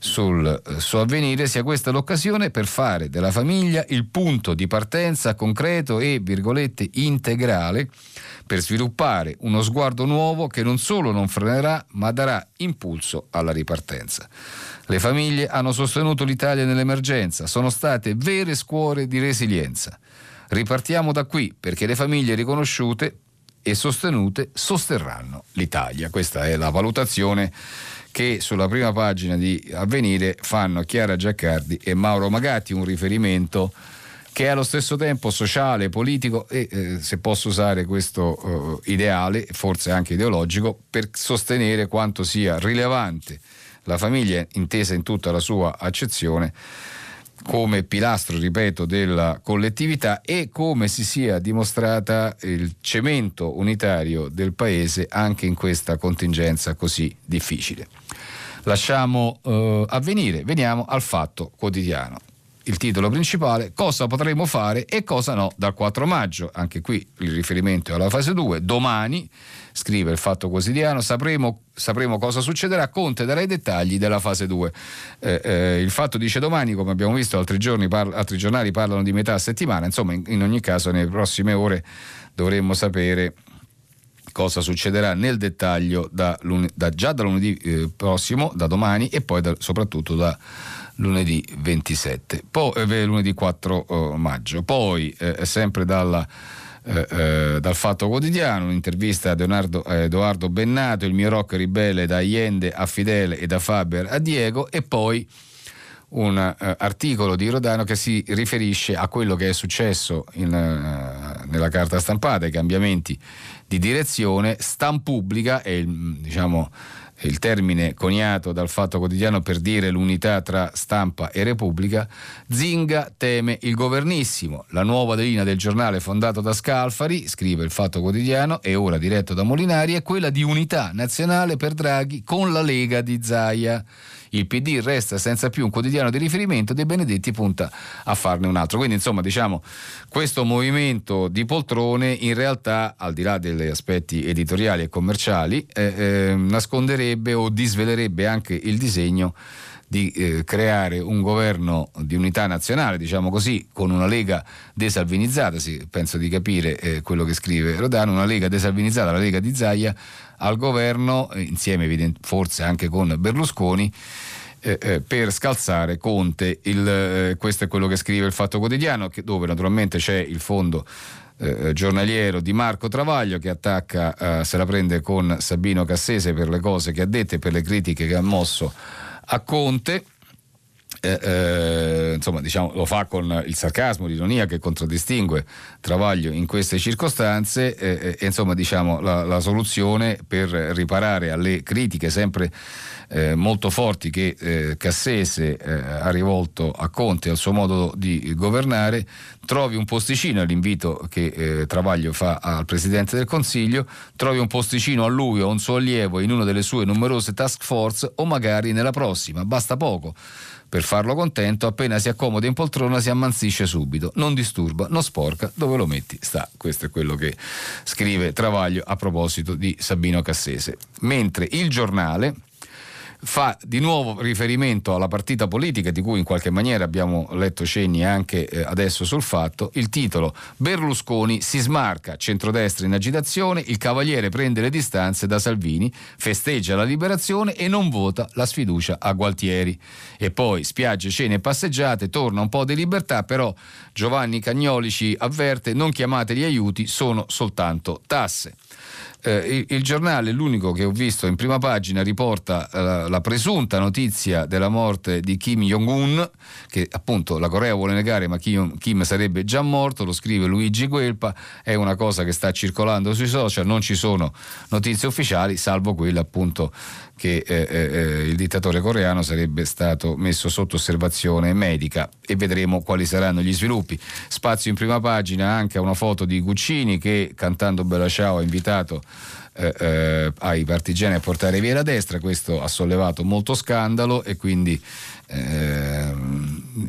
sul eh, suo avvenire, sia questa l'occasione per fare della famiglia il punto di partenza concreto e, virgolette, integrale per sviluppare uno sguardo nuovo che non solo non frenerà, ma darà impulso alla ripartenza. Le famiglie hanno sostenuto l'Italia nell'emergenza, sono state vere scuole di resilienza. Ripartiamo da qui perché le famiglie riconosciute e sostenute sosterranno l'Italia. Questa è la valutazione che sulla prima pagina di Avvenire fanno Chiara Giaccardi e Mauro Magatti, un riferimento che è allo stesso tempo sociale, politico e, eh, se posso usare questo eh, ideale, forse anche ideologico, per sostenere quanto sia rilevante la famiglia intesa in tutta la sua accezione come pilastro, ripeto, della collettività e come si sia dimostrata il cemento unitario del paese anche in questa contingenza così difficile. Lasciamo eh, avvenire, veniamo al fatto quotidiano il titolo principale, cosa potremo fare e cosa no dal 4 maggio. Anche qui il riferimento è alla fase 2. Domani, scrive il Fatto Quotidiano, sapremo, sapremo cosa succederà. Conte darà i dettagli della fase 2. Eh, eh, il Fatto dice domani, come abbiamo visto, altri, giorni, par- altri giornali parlano di metà settimana. Insomma, in, in ogni caso, nelle prossime ore dovremmo sapere cosa succederà nel dettaglio da, da, già da lunedì eh, prossimo, da domani e poi da, soprattutto da lunedì 27, poi, eh, lunedì 4 eh, maggio. Poi, eh, sempre dalla, eh, eh, dal Fatto Quotidiano, un'intervista a Leonardo, Edoardo Bennato, il mio rock ribelle da Allende a Fidele e da Faber a Diego, e poi un articolo di Rodano che si riferisce a quello che è successo in, nella carta stampata, i cambiamenti di direzione, Stampubblica è il, diciamo, il termine coniato dal Fatto Quotidiano per dire l'unità tra stampa e Repubblica, Zinga teme il governissimo. La nuova linea del giornale fondato da Scalfari, scrive il Fatto Quotidiano, e ora diretto da Molinari, è quella di unità nazionale per Draghi con la Lega di Zaia il PD resta senza più un quotidiano di riferimento, De Benedetti punta a farne un altro. Quindi insomma diciamo questo movimento di poltrone in realtà al di là degli aspetti editoriali e commerciali eh, eh, nasconderebbe o disvelerebbe anche il disegno di eh, creare un governo di unità nazionale, diciamo così, con una lega desalvinizzata, sì, penso di capire eh, quello che scrive Rodano, una lega desalvinizzata, la lega di Zaia, al governo, eh, insieme evident- forse anche con Berlusconi, eh, eh, per scalzare Conte. Il, eh, questo è quello che scrive il Fatto Quotidiano, che, dove naturalmente c'è il fondo eh, giornaliero di Marco Travaglio che attacca, se la prende con Sabino Cassese per le cose che ha detto e per le critiche che ha mosso a Conte. Eh, insomma, diciamo, lo fa con il sarcasmo, l'ironia che contraddistingue Travaglio in queste circostanze. Eh, e insomma, diciamo, la, la, soluzione per riparare alle critiche sempre eh, molto forti che eh, Cassese eh, ha rivolto a Conte al suo modo di governare trovi un posticino all'invito che Travaglio fa al Presidente del Consiglio, trovi un posticino a lui o a un suo allievo in una delle sue numerose task force o magari nella prossima, basta poco per farlo contento, appena si accomoda in poltrona si ammansisce subito, non disturba, non sporca, dove lo metti sta. Questo è quello che scrive Travaglio a proposito di Sabino Cassese. Mentre il giornale fa di nuovo riferimento alla partita politica di cui in qualche maniera abbiamo letto cenni anche eh, adesso sul fatto, il titolo Berlusconi si smarca, centrodestra in agitazione, il Cavaliere prende le distanze da Salvini, festeggia la liberazione e non vota la sfiducia a Gualtieri. E poi spiagge, cene e passeggiate, torna un po' di libertà, però Giovanni Cagnolici avverte non chiamate gli aiuti, sono soltanto tasse. Eh, il, giornale, l'unico che ho visto in prima pagina, riporta eh, la presunta notizia della morte di Kim Jong-un, che appunto la Corea vuole negare, ma Kim, Kim, sarebbe già morto, lo scrive Luigi Guelpa, è una cosa che sta circolando sui social, non ci sono notizie ufficiali, salvo quella appunto che eh, eh, eh, il dittatore coreano sarebbe stato messo sotto osservazione medica e vedremo quali saranno gli sviluppi. Spazio in prima pagina anche a una foto di Guccini che cantando Bella Ciao ha invitato eh, eh, ai partigiani a portare via la destra, questo ha sollevato molto scandalo e quindi eh,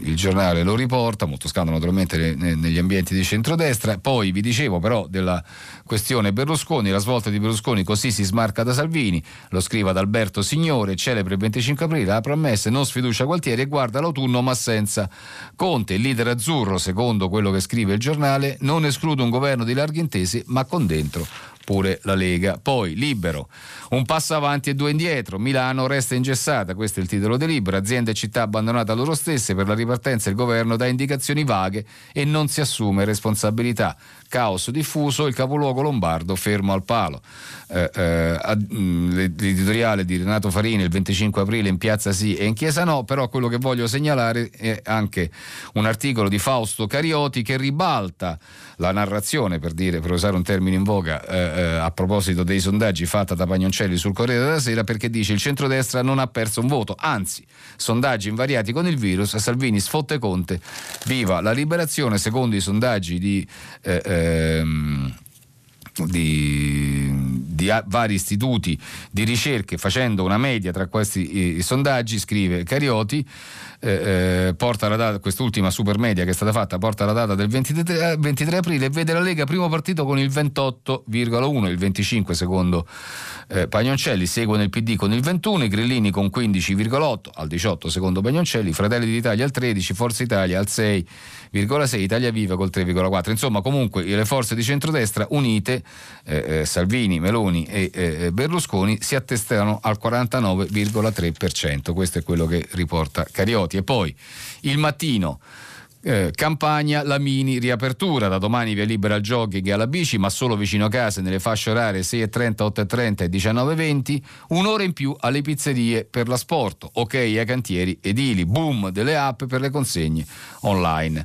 il giornale lo riporta, molto scandalo naturalmente negli ambienti di centrodestra. Poi vi dicevo però della questione Berlusconi, la svolta di Berlusconi così si smarca da Salvini, lo scrive ad Alberto Signore, celebre il 25 aprile, la promessa non sfiducia Gualtieri e guarda l'autunno ma senza Conte, il leader azzurro, secondo quello che scrive il giornale, non esclude un governo di larghe intese ma con dentro pure la Lega. Poi libero, un passo avanti e due indietro, Milano resta ingessata, questo è il titolo del libro, aziende e città abbandonate a loro stesse, per la ripartenza il governo dà indicazioni vaghe e non si assume responsabilità caos diffuso, il capoluogo lombardo fermo al palo. Eh, eh, mm, l'editoriale di Renato Farini il 25 aprile in piazza sì e in chiesa no, però quello che voglio segnalare è anche un articolo di Fausto Carioti che ribalta la narrazione, per, dire, per usare un termine in voga, eh, eh, a proposito dei sondaggi fatta da Pagnoncelli sul Corriere della Sera, perché dice il centrodestra non ha perso un voto, anzi, sondaggi invariati con il virus, Salvini sfotte Conte, viva la liberazione, secondo i sondaggi di... Eh, ehm, di, di vari istituti di ricerche facendo una media tra questi eh, sondaggi scrive Carioti eh, eh, porta la data, quest'ultima super media che è stata fatta, porta la data del 23, 23 aprile e vede la Lega primo partito con il 28,1, il 25 secondo eh, Pagnoncelli, segue nel PD con il 21, i Grillini con 15,8, al 18 secondo Pagnoncelli, Fratelli d'Italia al 13, Forza Italia al 6,6, Italia Viva col 3,4. Insomma, comunque le forze di centrodestra unite, eh, eh Salvini, Meloni e eh, Berlusconi, si attestano al 49,3%. Questo è quello che riporta Carioti. E poi il mattino. Eh, campagna la mini riapertura da domani via libera al jogging e alla bici ma solo vicino a casa nelle fasce orarie 6.30, 8.30 e 19.20 un'ora in più alle pizzerie per l'asporto ok ai cantieri edili boom delle app per le consegne online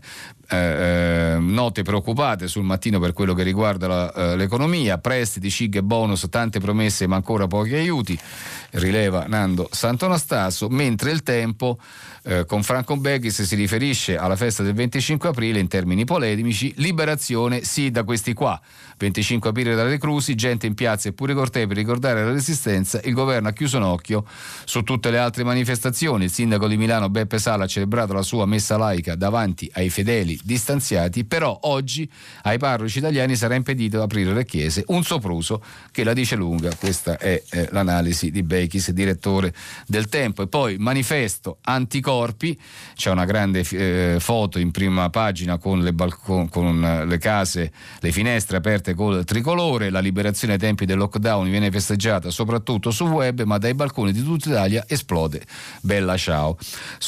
eh, eh, note preoccupate sul mattino per quello che riguarda la, eh, l'economia, prestiti, CIG e bonus, tante promesse ma ancora pochi aiuti, rileva Nando Sant'Anastaso, mentre il tempo eh, con Franco Beghis si riferisce alla festa del 25 aprile in termini polemici, liberazione sì da questi qua, 25 aprile dalle Crusi, gente in piazza e pure cortei per ricordare la resistenza, il governo ha chiuso un occhio su tutte le altre manifestazioni, il sindaco di Milano Beppe Sala ha celebrato la sua messa laica davanti ai fedeli distanziati, però oggi ai parroci italiani sarà impedito aprire le chiese, un sopruso che la dice lunga, questa è eh, l'analisi di Bechis, direttore del Tempo. E poi manifesto anticorpi, c'è una grande eh, foto in prima pagina con le, balcon- con le case, le finestre aperte col tricolore, la liberazione ai tempi del lockdown viene festeggiata soprattutto su web, ma dai balconi di tutta Italia esplode. Bella Ciao.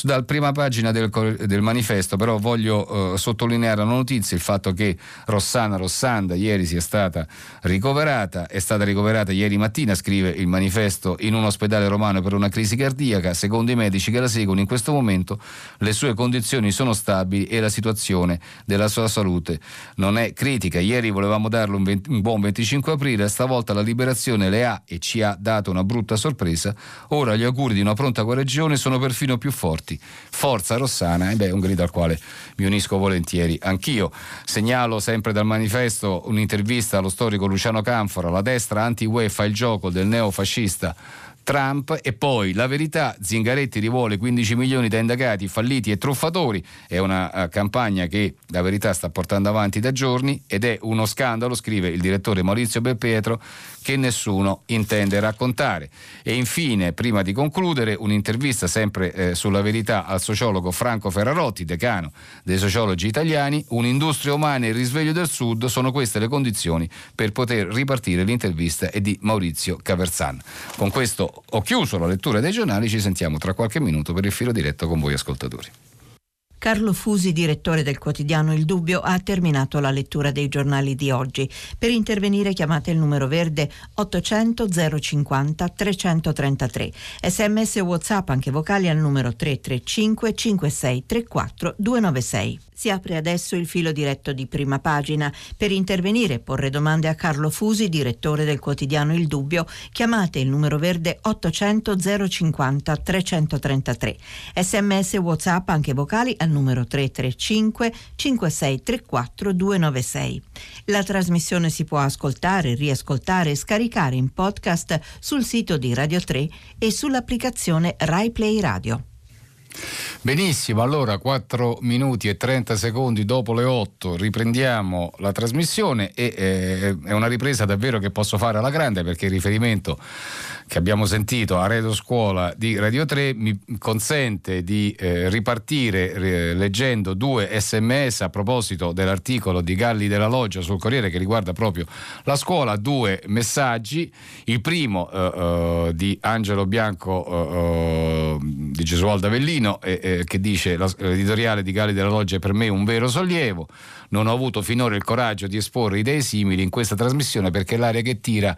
Dalla prima pagina del, del manifesto però voglio eh, sottolineare una notizia, il fatto che Rossana Rossanda ieri sia stata ricoverata, è stata ricoverata ieri mattina, scrive il manifesto, in un ospedale romano per una crisi cardiaca, secondo i medici che la seguono in questo momento le sue condizioni sono stabili e la situazione della sua salute non è critica. Ieri volevamo darle un, 20, un buon 25 aprile, stavolta la liberazione le ha e ci ha dato una brutta sorpresa, ora gli auguri di una pronta guarigione sono perfino più forti. Forza Rossana, e beh, un grido al quale mi unisco volentieri anch'io. Segnalo sempre dal manifesto un'intervista allo storico Luciano Canfora, la destra anti-UE fa il gioco del neofascista Trump e poi la verità, Zingaretti rivuole 15 milioni da indagati, falliti e truffatori, è una uh, campagna che la verità sta portando avanti da giorni ed è uno scandalo, scrive il direttore Maurizio Belpietro, che nessuno intende raccontare. E infine, prima di concludere, un'intervista sempre eh, sulla verità al sociologo Franco Ferrarotti, decano dei sociologi italiani, un'industria umana e il risveglio del Sud sono queste le condizioni per poter ripartire l'intervista è di Maurizio Caverzan. Con questo ho chiuso la lettura dei giornali, ci sentiamo tra qualche minuto per il filo diretto con voi ascoltatori. Carlo Fusi, direttore del quotidiano Il Dubbio, ha terminato la lettura dei giornali di oggi. Per intervenire chiamate il numero verde 800 050 333. Sms o WhatsApp anche vocali al numero 335 5634 296. Si apre adesso il filo diretto di prima pagina. Per intervenire e porre domande a Carlo Fusi, direttore del quotidiano Il Dubbio, chiamate il numero verde 800 050 333. Sms e WhatsApp anche vocali al numero 335 5634 296. La trasmissione si può ascoltare, riascoltare e scaricare in podcast sul sito di Radio 3 e sull'applicazione RaiPlay Radio. Benissimo, allora 4 minuti e 30 secondi dopo le 8 riprendiamo la trasmissione e eh, è una ripresa davvero che posso fare alla grande perché il riferimento che abbiamo sentito a Redo Scuola di Radio 3 mi consente di eh, ripartire eh, leggendo due sms a proposito dell'articolo di Galli della Loggia sul Corriere che riguarda proprio la scuola, due messaggi, il primo eh, eh di Angelo Bianco eh, eh, di Gesualdo Avellino che dice l'editoriale di Galli della Loggia è per me un vero sollievo non ho avuto finora il coraggio di esporre idee simili in questa trasmissione perché l'aria che tira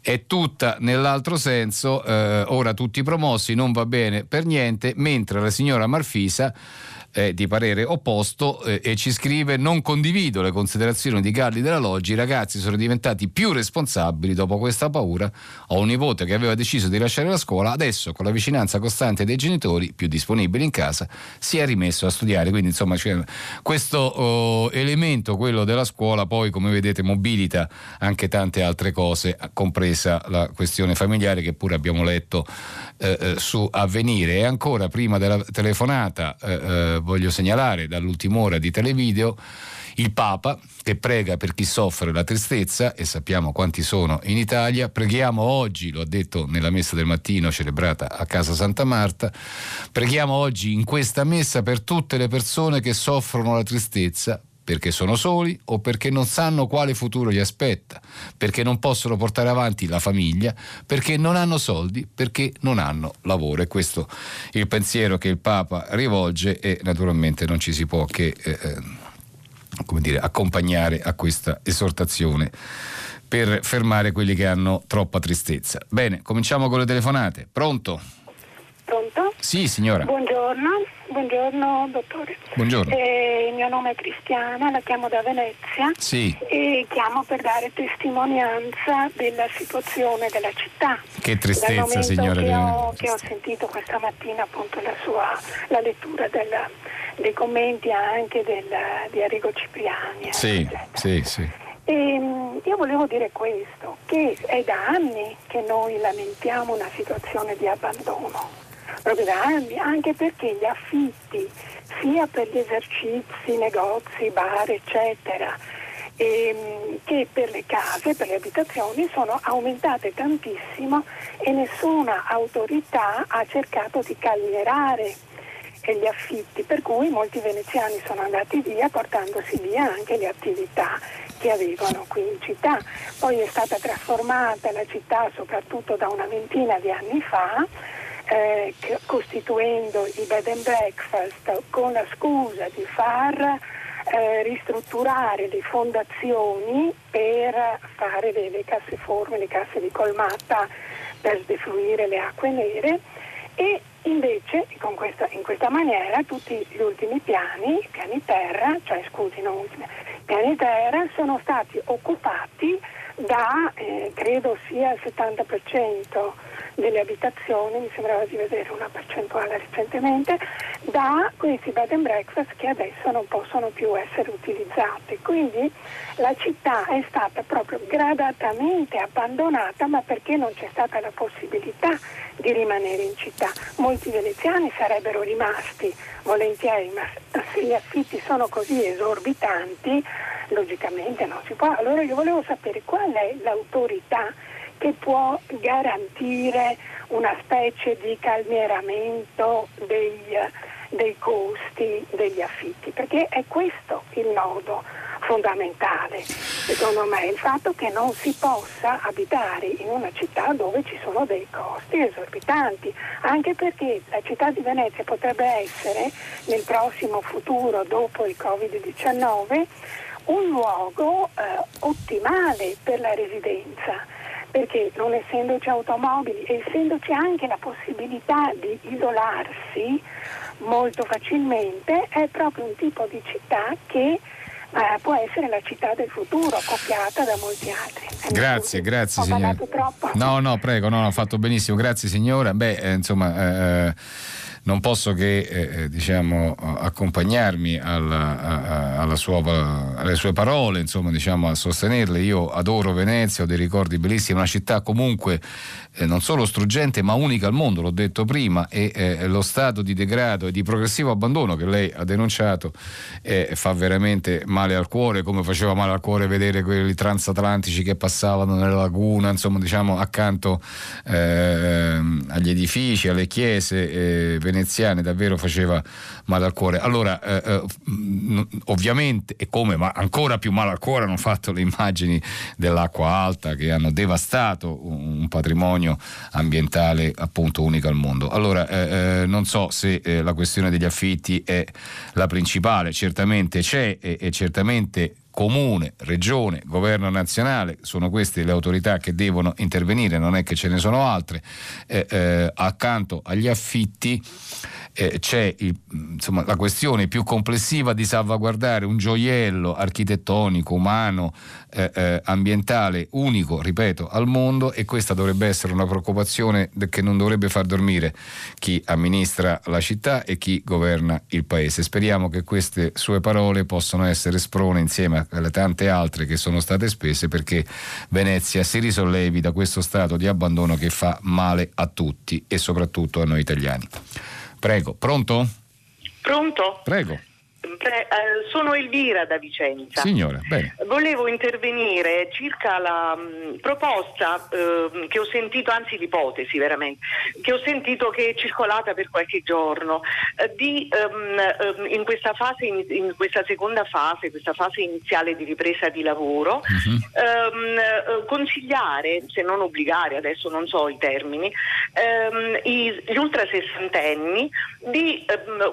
è tutta nell'altro senso, eh, ora tutti promossi, non va bene per niente, mentre la signora Marfisa eh, di parere opposto eh, e ci scrive non condivido le considerazioni di Galli della Loggia, i ragazzi sono diventati più responsabili dopo questa paura, ho un nipote che aveva deciso di lasciare la scuola, adesso con la vicinanza costante dei genitori più disponibili in casa si è rimesso a studiare, quindi insomma cioè, questo oh, elemento, quello della scuola, poi come vedete mobilita anche tante altre cose, compresa la questione familiare che pure abbiamo letto eh, eh su Avvenire. E ancora prima della telefonata eh, eh voglio segnalare dall'ultima ora di televideo il Papa che prega per chi soffre la tristezza e sappiamo quanti sono in Italia. Preghiamo oggi, lo ha detto nella messa del mattino celebrata a Casa Santa Marta, preghiamo oggi in questa messa per tutte le persone che soffrono la tristezza perché sono soli o perché non sanno quale futuro gli aspetta, perché non possono portare avanti la famiglia, perché non hanno soldi, perché non hanno lavoro. E questo è il pensiero che il Papa rivolge e naturalmente non ci si può che eh, eh come dire, accompagnare a questa esortazione per fermare quelli che hanno troppa tristezza. Bene, cominciamo con le telefonate. Pronto? Pronto? Sì, signora. Buongiorno, buongiorno dottore. Buongiorno. Eh, il mio nome è Cristiana, la chiamo da Venezia sì. e chiamo per dare testimonianza della situazione della città. Che tristezza, signora. Che ho, che ho sentito questa mattina appunto la, sua, la lettura della, dei commenti anche del, di Arrigo Cipriani. Sì, sì, sì. E, ehm, io volevo dire questo, che è da anni che noi lamentiamo una situazione di abbandono anni, anche perché gli affitti sia per gli esercizi, negozi, bar, eccetera, ehm, che per le case, per le abitazioni sono aumentate tantissimo e nessuna autorità ha cercato di calmierare gli affitti, per cui molti veneziani sono andati via portandosi via anche le attività che avevano qui in città. Poi è stata trasformata la città soprattutto da una ventina di anni fa eh, costituendo i bed and breakfast con la scusa di far eh, ristrutturare le fondazioni per fare le, le casse forme, le casse di colmata per defluire le acque nere e invece questa, in questa maniera tutti gli ultimi piani, piani terra, cioè scusi, non ultimi, piani terra sono stati occupati da, eh, credo sia il 70% delle abitazioni, mi sembrava di vedere una percentuale recentemente, da questi bed and breakfast che adesso non possono più essere utilizzati. Quindi la città è stata proprio gradatamente abbandonata, ma perché non c'è stata la possibilità di rimanere in città. Molti veneziani sarebbero rimasti volentieri, ma se gli affitti sono così esorbitanti, logicamente non si può. Allora io volevo sapere qual è l'autorità che può garantire una specie di calmieramento dei, dei costi degli affitti, perché è questo il nodo fondamentale, secondo me, il fatto che non si possa abitare in una città dove ci sono dei costi esorbitanti, anche perché la città di Venezia potrebbe essere nel prossimo futuro, dopo il Covid-19, un luogo eh, ottimale per la residenza perché non essendoci automobili e essendoci anche la possibilità di isolarsi molto facilmente, è proprio un tipo di città che eh, può essere la città del futuro, copiata da molti altri. Eh, grazie, grazie Ho signora. No, no, prego, no, ha fatto benissimo, grazie signora. Beh, eh, insomma... Non posso che eh, eh diciamo, accompagnarmi alla, alla sua, alle sue parole, insomma, diciamo, a sostenerle. Io adoro Venezia, ho dei ricordi bellissimi, una città comunque eh, non solo struggente ma unica al mondo, l'ho detto prima, e eh, lo stato di degrado e di progressivo abbandono che lei ha denunciato eh, fa veramente male al cuore, come faceva male al cuore vedere quelli transatlantici che passavano nella laguna, insomma, diciamo, accanto ehm, agli edifici, alle chiese eh, veneziane davvero faceva male al cuore. Allora, eh, eh, ovviamente, e come, ma ancora più male al cuore hanno fatto le immagini dell'acqua alta che hanno devastato un patrimonio ambientale appunto unico al mondo. Allora, eh, eh non so se eh, la questione degli affitti è la principale, certamente c'è e, e certamente comune, regione, governo nazionale, sono queste le autorità che devono intervenire, non è che ce ne sono altre, eh, eh, accanto agli affitti eh, c'è il, insomma, la questione più complessiva di salvaguardare un gioiello architettonico, umano, eh, eh, ambientale unico, ripeto, al mondo e questa dovrebbe essere una preoccupazione che non dovrebbe far dormire chi amministra la città e chi governa il paese. Speriamo che queste sue parole possano essere sprone insieme alle tante altre che sono state spese perché Venezia si risollevi da questo stato di abbandono che fa male a tutti e soprattutto a noi italiani. Prego, pronto? Pronto? Prego. Pre- eh, sono Elvira da Vicenza. Signora, bene. Volevo intervenire circa la mh, mm, proposta eh, che ho sentito, anzi l'ipotesi veramente, che ho sentito che è circolata per qualche giorno, eh, di um, in questa fase, in, in, questa seconda fase, questa fase iniziale di ripresa di lavoro, uh-huh. um, consigliare, se non obbligare, adesso non so i termini, um, gli ultra sessantenni di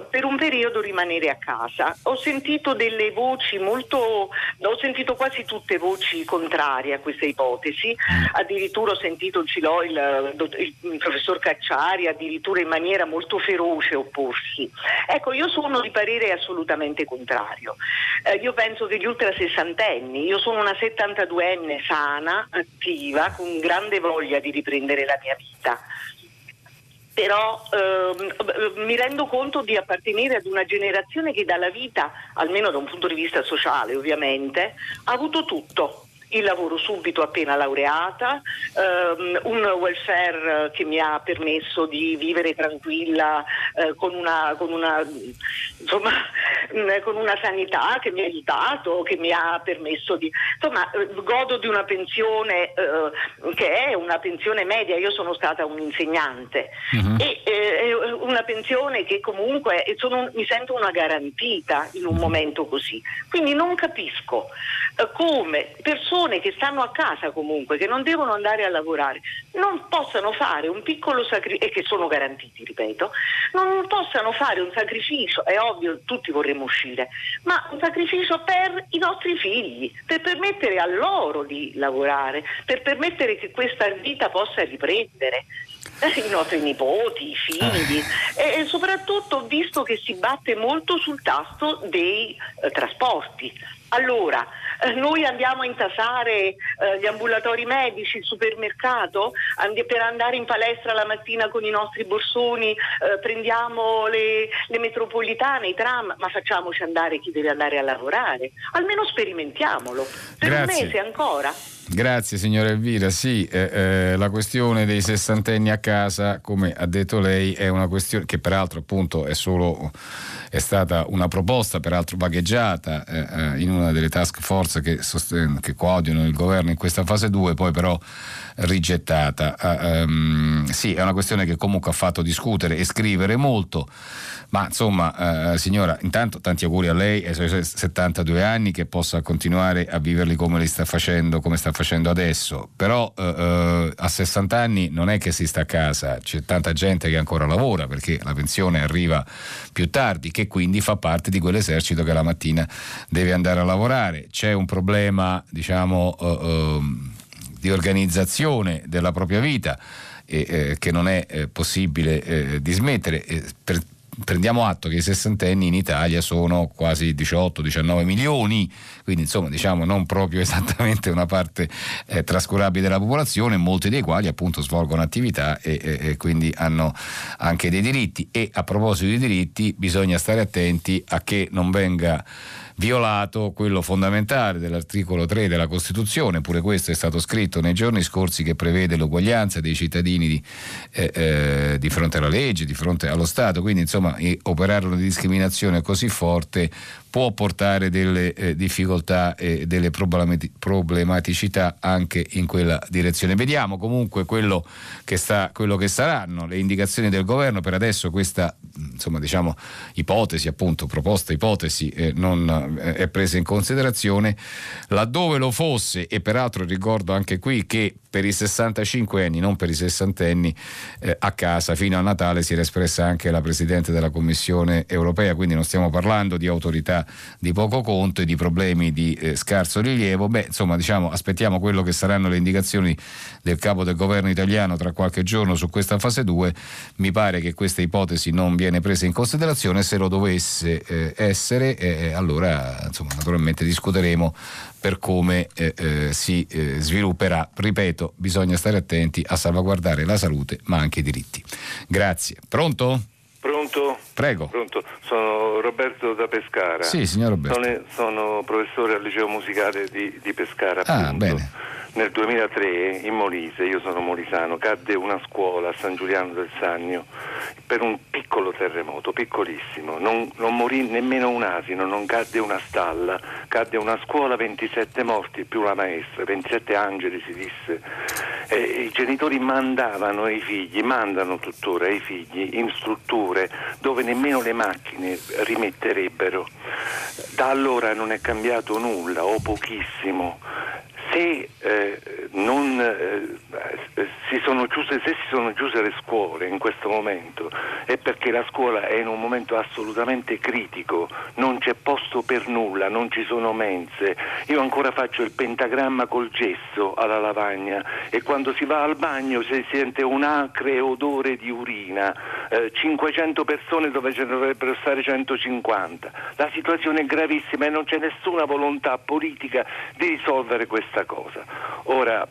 per un periodo rimanere a casa cosa. Ho sentito delle voci molto, ho sentito quasi tutte voci contrarie a questa ipotesi, mm. addirittura ho sentito il, il, il professor Cacciari addirittura in maniera molto feroce opporsi. Ecco, io sono di parere assolutamente contrario. Eh, io penso che gli ultra sessantenni, io sono una 72enne sana, attiva, con grande voglia di riprendere la mia vita però ehm, mi rendo conto di appartenere ad una generazione che dalla vita, almeno da un punto di vista sociale ovviamente, ha avuto tutto il lavoro subito appena laureata, ehm, un welfare che mi ha permesso di vivere tranquilla eh, con, una, con, una, insomma, con, una, sanità che mi ha aiutato, che mi ha permesso di... Insomma, godo di una pensione eh, che è una pensione media, io sono stata un'insegnante uh-huh. e eh, una pensione che comunque sono, mi sento una garantita in un momento così. Quindi non capisco eh, come persone che stanno a casa comunque, che non devono andare a lavorare, non possano fare un piccolo sacrificio, e che sono garantiti, ripeto, non possano fare un sacrificio, è ovvio, tutti vorremmo uscire, ma un sacrificio per i nostri figli, per permettere a loro di lavorare, per permettere che questa vita possa riprendere. I nostri nipoti, i figli. E, e, soprattutto visto che si batte molto sul tasto dei eh, trasporti Allora, eh, noi andiamo a intasare eh, gli ambulatori medici, il supermercato, and- per andare in palestra la mattina con i nostri borsoni, eh, prendiamo le, le, metropolitane, i tram, ma facciamoci andare chi deve andare a lavorare. Almeno sperimentiamolo. Per Grazie. un mese ancora. Grazie signora Elvira, sì, eh, eh, la questione dei sessantenni a casa, come ha detto lei, è una questione che peraltro appunto è solo è stata una proposta, peraltro vagheggiata eh, eh in una delle task force che, sosten- che coadiano il governo in questa fase 2, poi però rigettata. Uh, um, sì, è una questione che comunque ha fatto discutere e scrivere molto. Ma insomma, eh, signora, intanto tanti auguri a lei e ai suoi 72 anni che possa continuare a viverli come li sta facendo, come sta facendo adesso. Però eh, eh a 60 anni non è che si sta a casa, c'è tanta gente che ancora lavora perché la pensione arriva più tardi, che quindi fa parte di quell'esercito che la mattina deve andare a lavorare. C'è un problema, diciamo, eh, ehm, di organizzazione della propria vita. Eh, che non è eh, possibile eh, dismettere. Per, prendiamo atto che i sessantenni in Italia sono quasi 18-19 milioni, quindi insomma diciamo non proprio esattamente una parte eh, trascurabile della popolazione, molti dei quali appunto svolgono attività e, e, e, quindi hanno anche dei diritti. E a proposito di diritti bisogna stare attenti a che non venga violato quello fondamentale dell'articolo 3 della Costituzione, pure questo è stato scritto nei giorni scorsi che prevede l'uguaglianza dei cittadini di, eh, eh, di fronte alla legge, di fronte allo Stato, quindi insomma operare una discriminazione così forte può portare delle eh, difficoltà e delle problematicità anche in quella direzione. Vediamo comunque quello che, sta, quello che saranno le indicazioni del governo. Per adesso questa insomma, diciamo, ipotesi, appunto, proposta ipotesi eh, non eh, è presa in considerazione. Laddove lo fosse, e peraltro ricordo anche qui che per i 65 anni, non per i 60 anni, eh, a casa fino a Natale si era espressa anche la Presidente della Commissione europea, quindi non stiamo parlando di autorità di poco conto e di problemi di eh, scarso rilievo. Beh, insomma, diciamo, aspettiamo quello che saranno le indicazioni del capo del governo italiano tra qualche giorno su questa fase 2. Mi pare che questa ipotesi non viene presa in considerazione, se lo dovesse eh, essere, eh, eh, allora insomma, naturalmente discuteremo per come eh, eh, si svilupperà. Ripeto, bisogna stare attenti a salvaguardare la salute ma anche i diritti. Grazie. Pronto? Pronto? Prego. Pronto. Sono Roberto da Pescara. Sì, signor Roberto. Sono, sono professore al liceo musicale di, di Pescara. Ah, appunto. bene. Nel 2003 in Molise, io sono molisano, cadde una scuola a San Giuliano del Sannio per un piccolo terremoto, piccolissimo. Non, non, morì nemmeno un asino, non cadde una stalla, cadde una scuola, 27 morti più la maestra, 27 angeli si disse. E I genitori mandavano ai figli, mandano tuttora ai figli in strutture dove nemmeno le macchine rimetterebbero. Da allora non è cambiato nulla o pochissimo se, eh, non, eh, si chiuse, se, si sono chiuse le scuole in questo momento è perché la scuola è in un momento assolutamente critico, non c'è posto per nulla, non ci sono mense. Io ancora faccio il pentagramma col gesso alla lavagna e quando si va al bagno si sente un acre odore di urina, eh, 500 persone dove ce ne dovrebbero stare 150. La situazione è gravissima e non c'è nessuna volontà politica di risolvere questa cosa. Ora,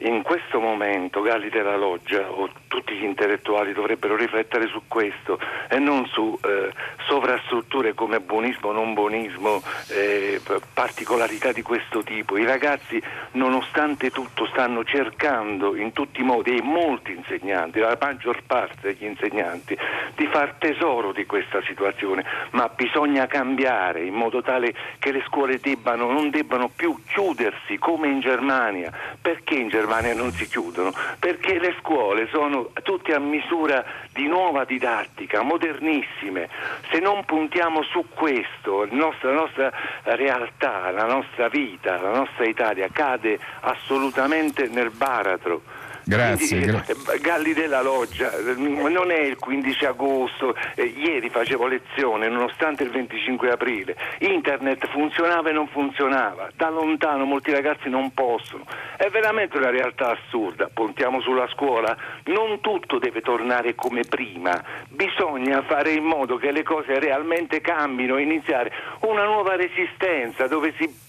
in questo momento Galli della Loggia o tutti gli intellettuali dovrebbero riflettere su questo e non su eh, sovrastrutture come buonismo, non buonismo, eh, particolarità di questo tipo. I ragazzi nonostante tutto stanno cercando in tutti i modi e molti insegnanti, la maggior parte degli insegnanti, di far tesoro di questa situazione, ma bisogna cambiare in modo tale che le scuole debbano, non debbano più chiudersi come in Germania. Perché in Germania? Germania non si chiudono? Perché le scuole sono tutte a misura di nuova didattica, modernissime. Se non puntiamo su questo, la nostra, la nostra realtà, la nostra vita, la nostra Italia cade assolutamente nel baratro. Grazie. Quindi, gra- Galli della Loggia, non è il 15 agosto, eh, ieri facevo lezione nonostante il 25 aprile, internet funzionava e non funzionava, da lontano molti ragazzi non possono, è veramente una realtà assurda, puntiamo sulla scuola, non tutto deve tornare come prima, bisogna fare in modo che le cose realmente cambino, iniziare una nuova resistenza dove si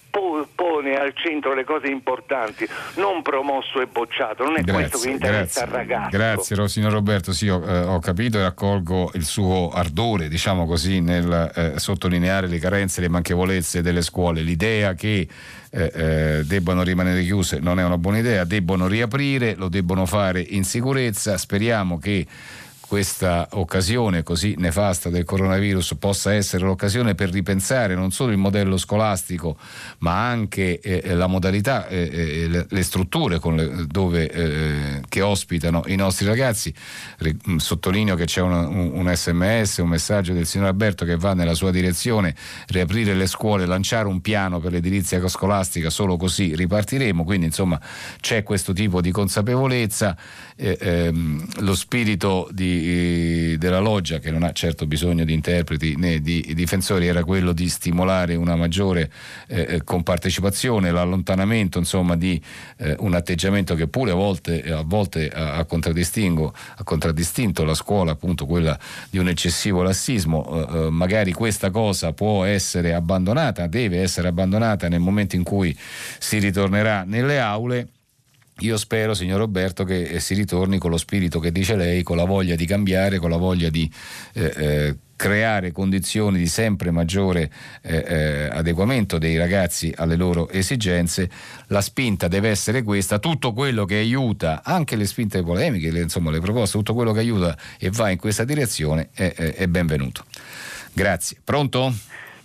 pone al centro le cose importanti, non promosso e bocciato, non è grazie, questo che interessa grazie, al ragazzo. Grazie signor Roberto, sì, ho, eh, ho, capito e raccolgo il suo ardore, diciamo così, nel eh, sottolineare le carenze e le manchevolezze delle scuole. L'idea che eh, eh, debbano rimanere chiuse non è una buona idea, debbono riaprire, lo debbono fare in sicurezza, speriamo che questa occasione così nefasta del coronavirus possa essere l'occasione per ripensare non solo il modello scolastico ma anche eh, la modalità eh, eh, le, strutture le, dove, eh, che ospitano i nostri ragazzi. Mm, sottolineo che c'è una, un, un, sms, un messaggio del signor Alberto che va nella sua direzione, riaprire le scuole, lanciare un piano per l'edilizia scolastica, solo così ripartiremo, quindi insomma c'è questo tipo di consapevolezza, eh, ehm, lo spirito di della loggia, che non ha certo bisogno di interpreti né di difensori, era quello di stimolare una maggiore eh, eh compartecipazione, l'allontanamento insomma, di eh, un atteggiamento che pure a volte, a volte ha, contraddistinto la scuola, appunto quella di un eccessivo lassismo. Eh, eh, magari questa cosa può essere abbandonata, deve essere abbandonata nel momento in cui si ritornerà nelle aule io spero, signor Roberto, che eh, si ritorni con lo spirito che dice lei, con la voglia di cambiare, con la voglia di eh, eh, creare condizioni di sempre maggiore eh, eh, adeguamento dei ragazzi alle loro esigenze. La spinta deve essere questa, tutto quello che aiuta, anche le spinte polemiche, le, insomma le proposte, tutto quello che aiuta e va in questa direzione è, è, è benvenuto. Grazie. Pronto?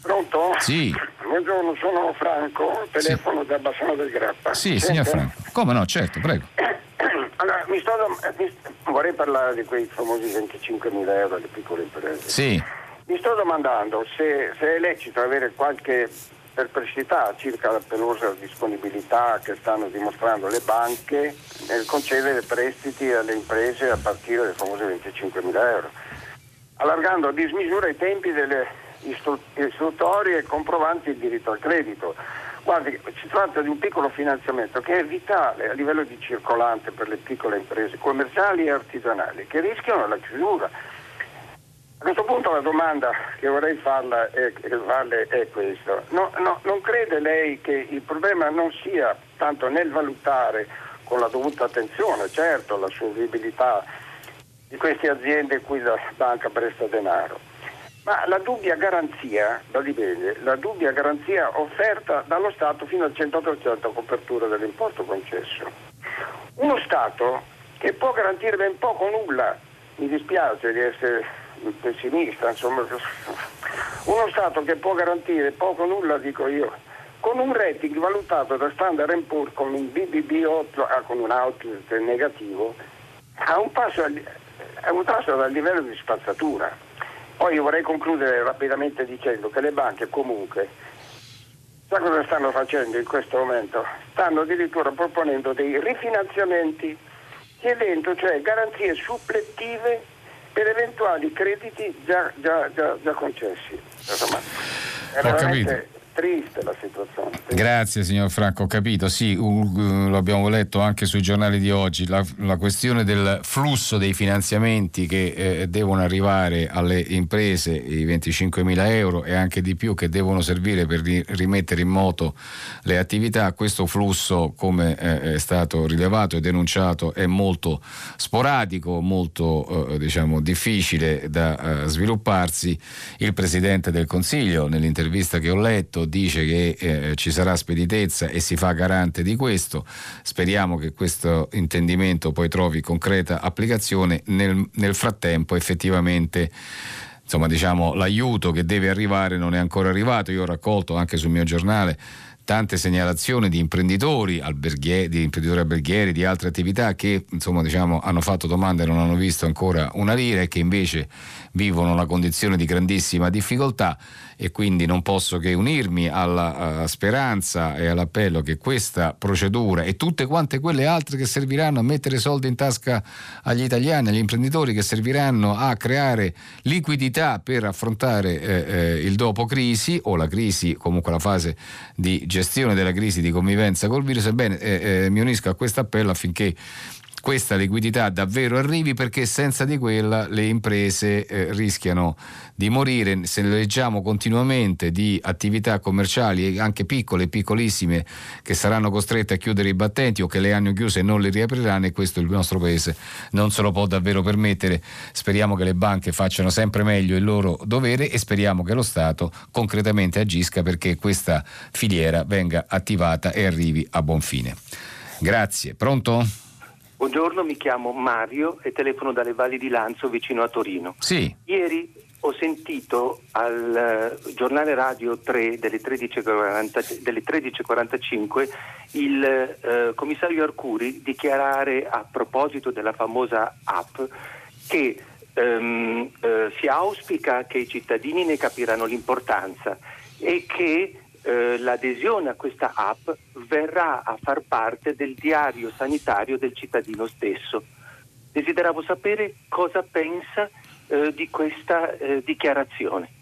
Pronto? Sì. Buongiorno, sono Franco, telefono sì. da Bassano del Grappa. Sì, Sente? signor Franco. Come no, certo, prego. Allora, mi sto, mi, vorrei parlare di quei famosi 25 mila euro alle piccole imprese. Sì. Mi sto domandando se, se è lecito avere qualche perplessità circa la pelosa disponibilità che stanno dimostrando le banche nel concedere prestiti alle imprese a partire dai famosi 25 mila euro, allargando a dismisura i tempi delle istruttorie e comprovanti il diritto al credito. Guardi, si tratta di un piccolo finanziamento che è vitale a livello di circolante per le piccole imprese commerciali e artigianali che rischiano la chiusura. A questo punto la domanda che vorrei farla è, farle è questa. No, no, non crede lei che il problema non sia tanto nel valutare con la dovuta attenzione, certo, la solvibilità di queste aziende cui la banca presta denaro, ma la dubbia garanzia, da bene, la dubbia garanzia offerta dallo Stato fino al 100% copertura dell'importo concesso. Uno Stato che può garantire ben poco nulla, mi dispiace di essere pessimista, insomma, uno Stato che può garantire poco nulla, dico io, con un rating valutato da Standard Poor's con un BBB 8, ah, con un output negativo, ha un passo, a un passo dal livello di spazzatura. Poi io vorrei concludere rapidamente dicendo che le banche comunque, sa cosa stanno facendo in questo momento? Stanno addirittura proponendo dei rifinanziamenti, chiedendo cioè garanzie supplettive per eventuali crediti già, già, già, già concessi. Insomma, Ho capito triste la situazione. Grazie signor Franco, ho capito, sì, uh, lo abbiamo letto anche sui giornali di oggi, la, la questione del flusso dei finanziamenti che eh, devono arrivare alle imprese, i 25 mila euro e anche di più che devono servire per ri, rimettere in moto le attività, questo flusso come eh, è stato rilevato e denunciato è molto sporadico, molto eh, diciamo, difficile da eh, svilupparsi. Il Presidente del Consiglio nell'intervista che ho letto dice che eh, ci sarà speditezza e si fa garante di questo. Speriamo che questo intendimento poi trovi concreta applicazione. Nel, nel frattempo effettivamente insomma, diciamo, l'aiuto che deve arrivare non è ancora arrivato. Io ho raccolto anche sul mio giornale tante segnalazioni di imprenditori, alberghieri, di imprenditori alberghieri, di altre attività che insomma, diciamo, hanno fatto domande e non hanno visto ancora una lira e che invece vivono una condizione di grandissima difficoltà e quindi non posso che unirmi alla speranza e all'appello che questa procedura e tutte quante quelle altre che serviranno a mettere soldi in tasca agli italiani, agli imprenditori che serviranno a creare liquidità per affrontare eh, eh, il dopo crisi o la crisi, comunque la fase di gestione della crisi di convivenza col virus, ebbene eh, eh mi unisco a questo appello affinché questa liquidità davvero arrivi perché senza di quella le imprese eh, rischiano di morire. Se leggiamo continuamente di attività commerciali, anche piccole e piccolissime, che saranno costrette a chiudere i battenti o che le hanno chiuse e non le riapriranno e questo il nostro Paese non se lo può davvero permettere. Speriamo che le banche facciano sempre meglio il loro dovere e speriamo che lo Stato concretamente agisca perché questa filiera venga attivata e arrivi a buon fine. Grazie. Pronto? Buongiorno, mi chiamo Mario e telefono dalle Valli di Lanzo vicino a Torino. Sì. Ieri ho sentito al uh, giornale radio 3 delle 13.40, delle 13.45 il uh, commissario Arcuri dichiarare a proposito della famosa app che um, uh, si auspica che i cittadini ne capiranno l'importanza e che eh, l'adesione a questa app verrà a far parte del diario sanitario del cittadino stesso. Desideravo sapere cosa pensa eh, di questa eh, dichiarazione.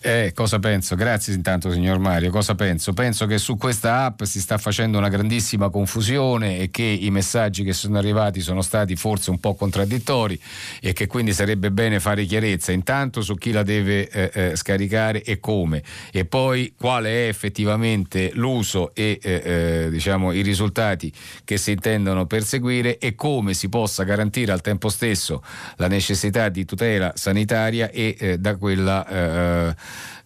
Eh, cosa penso? Grazie intanto signor Mario. Cosa penso? Penso che su questa app si sta facendo una grandissima confusione e che i messaggi che sono arrivati sono stati forse un po' contraddittori e che quindi sarebbe bene fare chiarezza intanto su chi la deve eh, eh, scaricare e come e poi quale è effettivamente l'uso e eh, eh, diciamo, i risultati che si intendono perseguire e come si possa garantire al tempo stesso la necessità di tutela sanitaria e eh, da quella uh,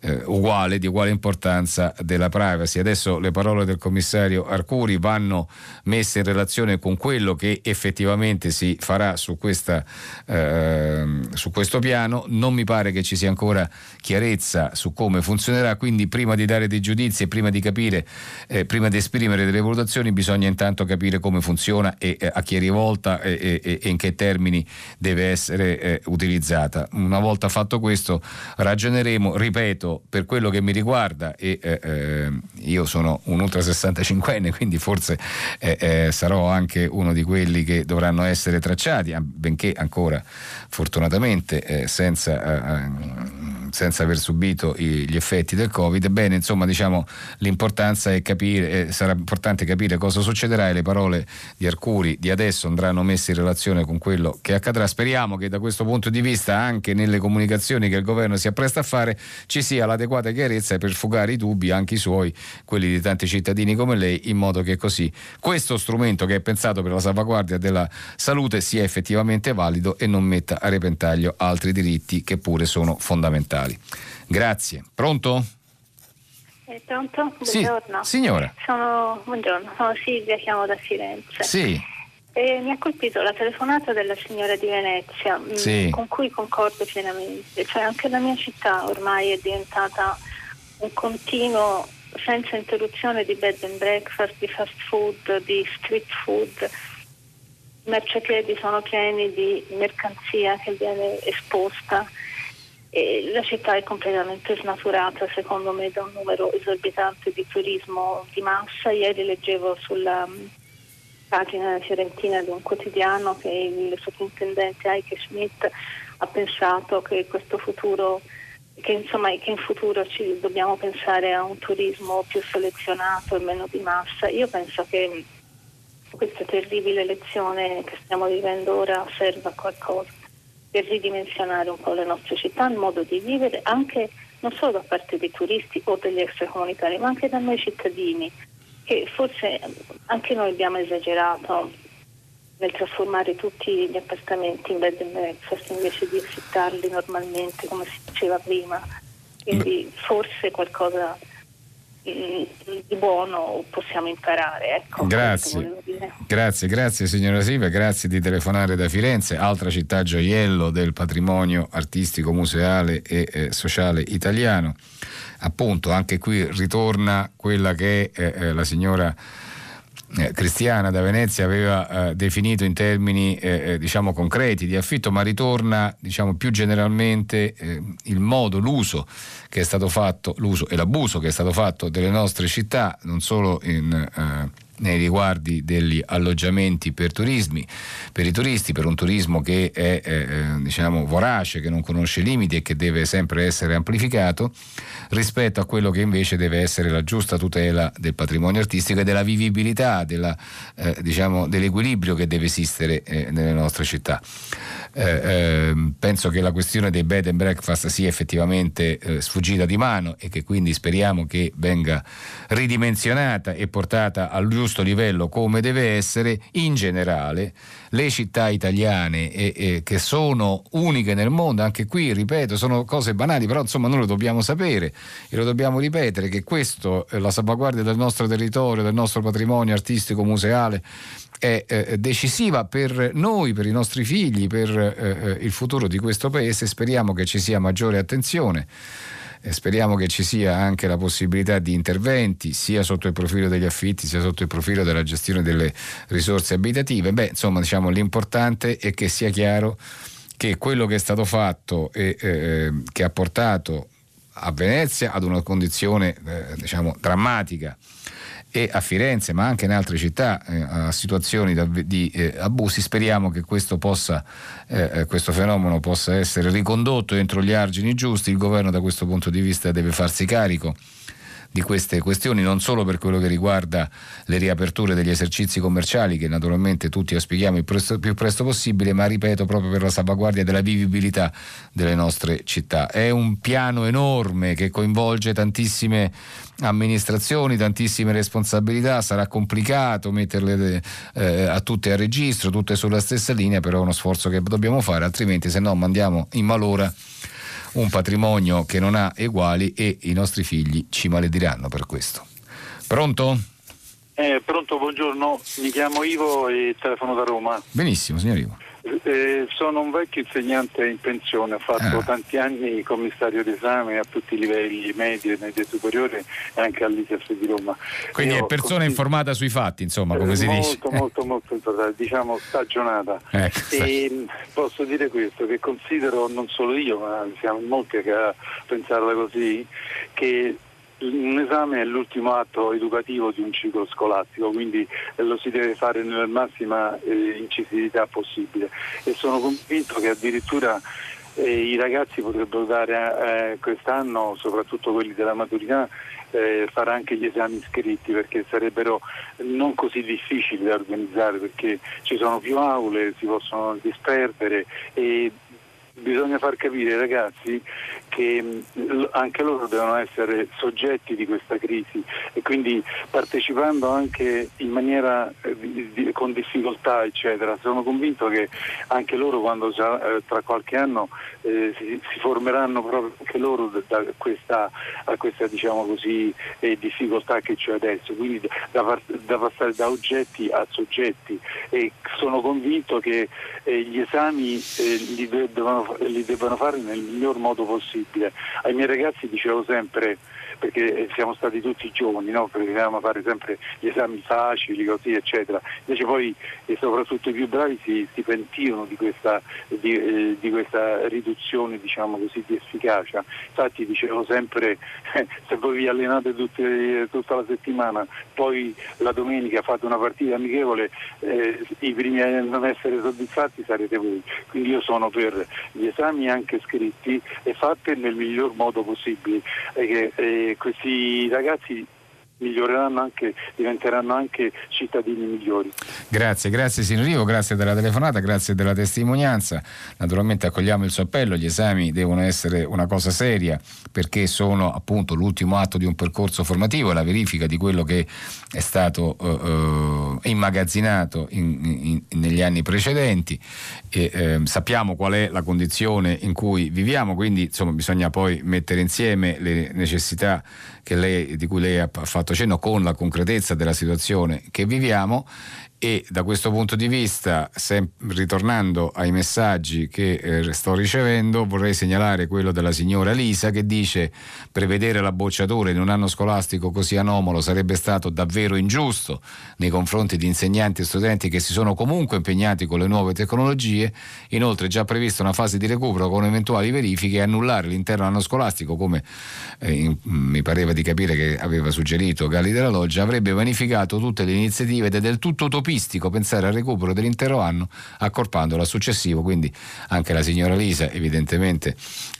eh, uguale, di uguale importanza della privacy. Adesso le parole del commissario Arcuri vanno messe in relazione con quello che effettivamente si farà su, questa, eh, su questo piano. Non mi pare che ci sia ancora chiarezza su come funzionerà, quindi prima di dare dei giudizi e prima di capire, eh, prima di esprimere delle valutazioni, bisogna intanto capire come funziona e eh, a chi è rivolta e, e, e, in che termini deve essere eh, utilizzata. Una volta fatto questo ragioneremo, ripeto, fatto per quello che mi riguarda e eh, eh io sono un ultra 65enne quindi forse eh, eh, sarò anche uno di quelli che dovranno essere tracciati benché ancora fortunatamente eh, senza, senza, aver subito gli effetti del covid bene insomma diciamo l'importanza è capire sarà importante capire cosa succederà e le parole di Arcuri di adesso andranno messe in relazione con quello che accadrà speriamo che da questo punto di vista anche nelle comunicazioni che il governo si appresta a fare ci sia l'adeguata chiarezza per fugare i dubbi, anche i suoi, quelli di tanti cittadini come lei, in modo che così questo strumento che è pensato per la salvaguardia della salute sia effettivamente valido e non metta a repentaglio altri diritti che pure sono fondamentali. Grazie. Pronto? Eh, pronto? Buongiorno. Sì, signora. Sono, buongiorno, sono Silvia, chiamo da Firenze. Sì. E mi ha colpito la telefonata della signora di Venezia, mm, sì. con cui concordo pienamente. Cioè anche la mia città ormai è diventata un continuo, senza interruzione, di bed and breakfast, di fast food, di street food. I marciapiedi sono pieni di mercanzia che viene esposta. E la città è completamente snaturata secondo me da un numero esorbitante di turismo di massa. Ieri leggevo sulla pagina fiorentina di un quotidiano che il sovrintendente Heike Schmidt ha pensato che questo futuro che, insomma, che in futuro ci dobbiamo pensare a un turismo più selezionato e meno di massa. Io penso che questa terribile lezione che stiamo vivendo ora serva a qualcosa per ridimensionare un po' le nostre città, il modo di vivere, anche non solo da parte dei turisti o degli extracomunitari, ma anche da noi cittadini che forse anche noi abbiamo esagerato nel trasformare tutti gli appartamenti in bed and breakfast invece di affittarli normalmente come si diceva prima. Quindi forse qualcosa di buono possiamo imparare. Ecco, grazie. grazie, grazie signora Silvia, grazie di telefonare da Firenze, altra città gioiello del patrimonio artistico, museale e eh, sociale italiano. Appunto, anche qui ritorna quella che è eh, la signora eh, Cristiana da Venezia aveva eh, definito in termini eh, eh, diciamo concreti di affitto, ma ritorna diciamo, più generalmente eh, il modo, l'uso che è stato fatto, l'uso e l'abuso che è stato fatto delle nostre città, non solo in nei riguardi degli alloggiamenti per, turismi, per i turisti, per un turismo che è eh, diciamo, vorace, che non conosce limiti e che deve sempre essere amplificato, rispetto a quello che invece deve essere la giusta tutela del patrimonio artistico e della vivibilità, della, eh, diciamo, dell'equilibrio che deve esistere eh, nelle nostre città. Eh, ehm, penso che la questione dei bed and breakfast sia effettivamente eh, sfuggita di mano e che quindi speriamo che venga ridimensionata e portata al giusto livello come deve essere. In generale le città italiane e, e che sono uniche nel mondo, anche qui ripeto sono cose banali però insomma noi lo dobbiamo sapere e lo dobbiamo ripetere che questo è la salvaguardia del nostro territorio, del nostro patrimonio artistico museale è eh, decisiva per noi, per i nostri figli, per eh, eh il futuro di questo paese. Speriamo che ci sia maggiore attenzione. E speriamo che ci sia anche la possibilità di interventi sia sotto il profilo degli affitti sia sotto il profilo della gestione delle risorse abitative. Beh, insomma, diciamo, l'importante è che sia chiaro che quello che è stato fatto e eh, che ha portato a Venezia ad una condizione eh, diciamo, drammatica e a Firenze ma anche in altre città eh, a situazioni di, di eh, abusi. Speriamo che questo, possa, eh, eh, questo fenomeno possa essere ricondotto entro gli argini giusti. Il governo da questo punto di vista deve farsi carico di queste questioni, non solo per quello che riguarda le riaperture degli esercizi commerciali, che naturalmente tutti auspichiamo il presto, più presto possibile, ma ripeto proprio per la salvaguardia della vivibilità delle nostre città. È un piano enorme che coinvolge tantissime amministrazioni, tantissime responsabilità, sarà complicato metterle eh, a tutte a registro, tutte sulla stessa linea, però è uno sforzo che dobbiamo fare, altrimenti se no mandiamo in malora un patrimonio che non ha eguali e i nostri figli ci malediranno per questo. Pronto? Eh, pronto, buongiorno, mi chiamo Ivo e telefono da Roma. Benissimo, signor Ivo. Eh, sono un vecchio insegnante in pensione, ho fatto ah. tanti anni commissario d'esame a tutti i livelli, medie, medie superiori e anche all'ISEF di Roma. Quindi Io è persona così, informata sui fatti, insomma, come eh, si molto, dice. Molto, molto, molto diciamo stagionata. Ecco, e posso dire questo, che considero non solo io, ma siamo molti che a pensarla così, che un esame è l'ultimo atto educativo di un ciclo scolastico, quindi lo si deve fare nella massima eh, incisività possibile. E sono convinto che addirittura eh, i ragazzi potrebbero dare eh, quest'anno, soprattutto quelli della maturità, eh, fare anche gli esami scritti perché sarebbero non così difficili da organizzare perché ci sono più aule, si possono disperdere e bisogna far capire ai ragazzi che mm, anche loro devono essere soggetti di questa crisi e quindi partecipando anche in maniera eh, con difficoltà eccetera. Sono convinto che anche loro quando eh, tra qualche anno eh, si, si, formeranno proprio anche loro da questa, a questa diciamo così, eh, difficoltà che c'è adesso, quindi da, da, passare da oggetti a soggetti. E sono convinto che eh, gli esami eh, li, devono, li devono fare nel miglior modo possibile possibile. Ai miei ragazzi dicevo sempre perché siamo stati tutti giovani, no? a fare sempre gli esami facili, così eccetera. Invece poi e soprattutto i più bravi si, si pentivano di questa, di, eh, di questa riduzione diciamo così, di efficacia. Infatti dicevo sempre eh, se voi vi allenate tutte, tutta la settimana, poi la domenica fate una partita amichevole, eh, i primi a non essere soddisfatti sarete voi. Quindi io sono per gli esami anche scritti e fatti nel miglior modo possibile. Eh, questi ragazzi miglioreranno anche, diventeranno anche cittadini migliori. Grazie, grazie signor grazie della telefonata, grazie della testimonianza. Naturalmente accogliamo il suo appello, gli esami devono essere una cosa seria perché sono appunto l'ultimo atto di un percorso formativo, la verifica di quello che è stato uh, uh, immagazzinato in, in, negli anni precedenti e eh, sappiamo qual è la condizione in cui viviamo, quindi insomma bisogna poi mettere insieme le necessità lei, di cui lei ha fatto cenno con la concretezza della situazione che viviamo e da questo punto di vista, sem- ritornando ai messaggi che eh, sto ricevendo, vorrei segnalare quello della signora Lisa che dice prevedere la bocciatura in un anno scolastico così anomalo sarebbe stato davvero ingiusto nei confronti di insegnanti e studenti che si sono comunque impegnati con le nuove tecnologie. Inoltre è già prevista una fase di recupero con eventuali verifiche e annullare l'intero anno scolastico, come eh, in, mi pareva di capire che aveva suggerito Galli della Loggia, avrebbe vanificato tutte le iniziative ed è del tutto utopista utopistico pensare al recupero dell'intero anno accorpandolo al successivo, quindi anche la signora Lisa evidentemente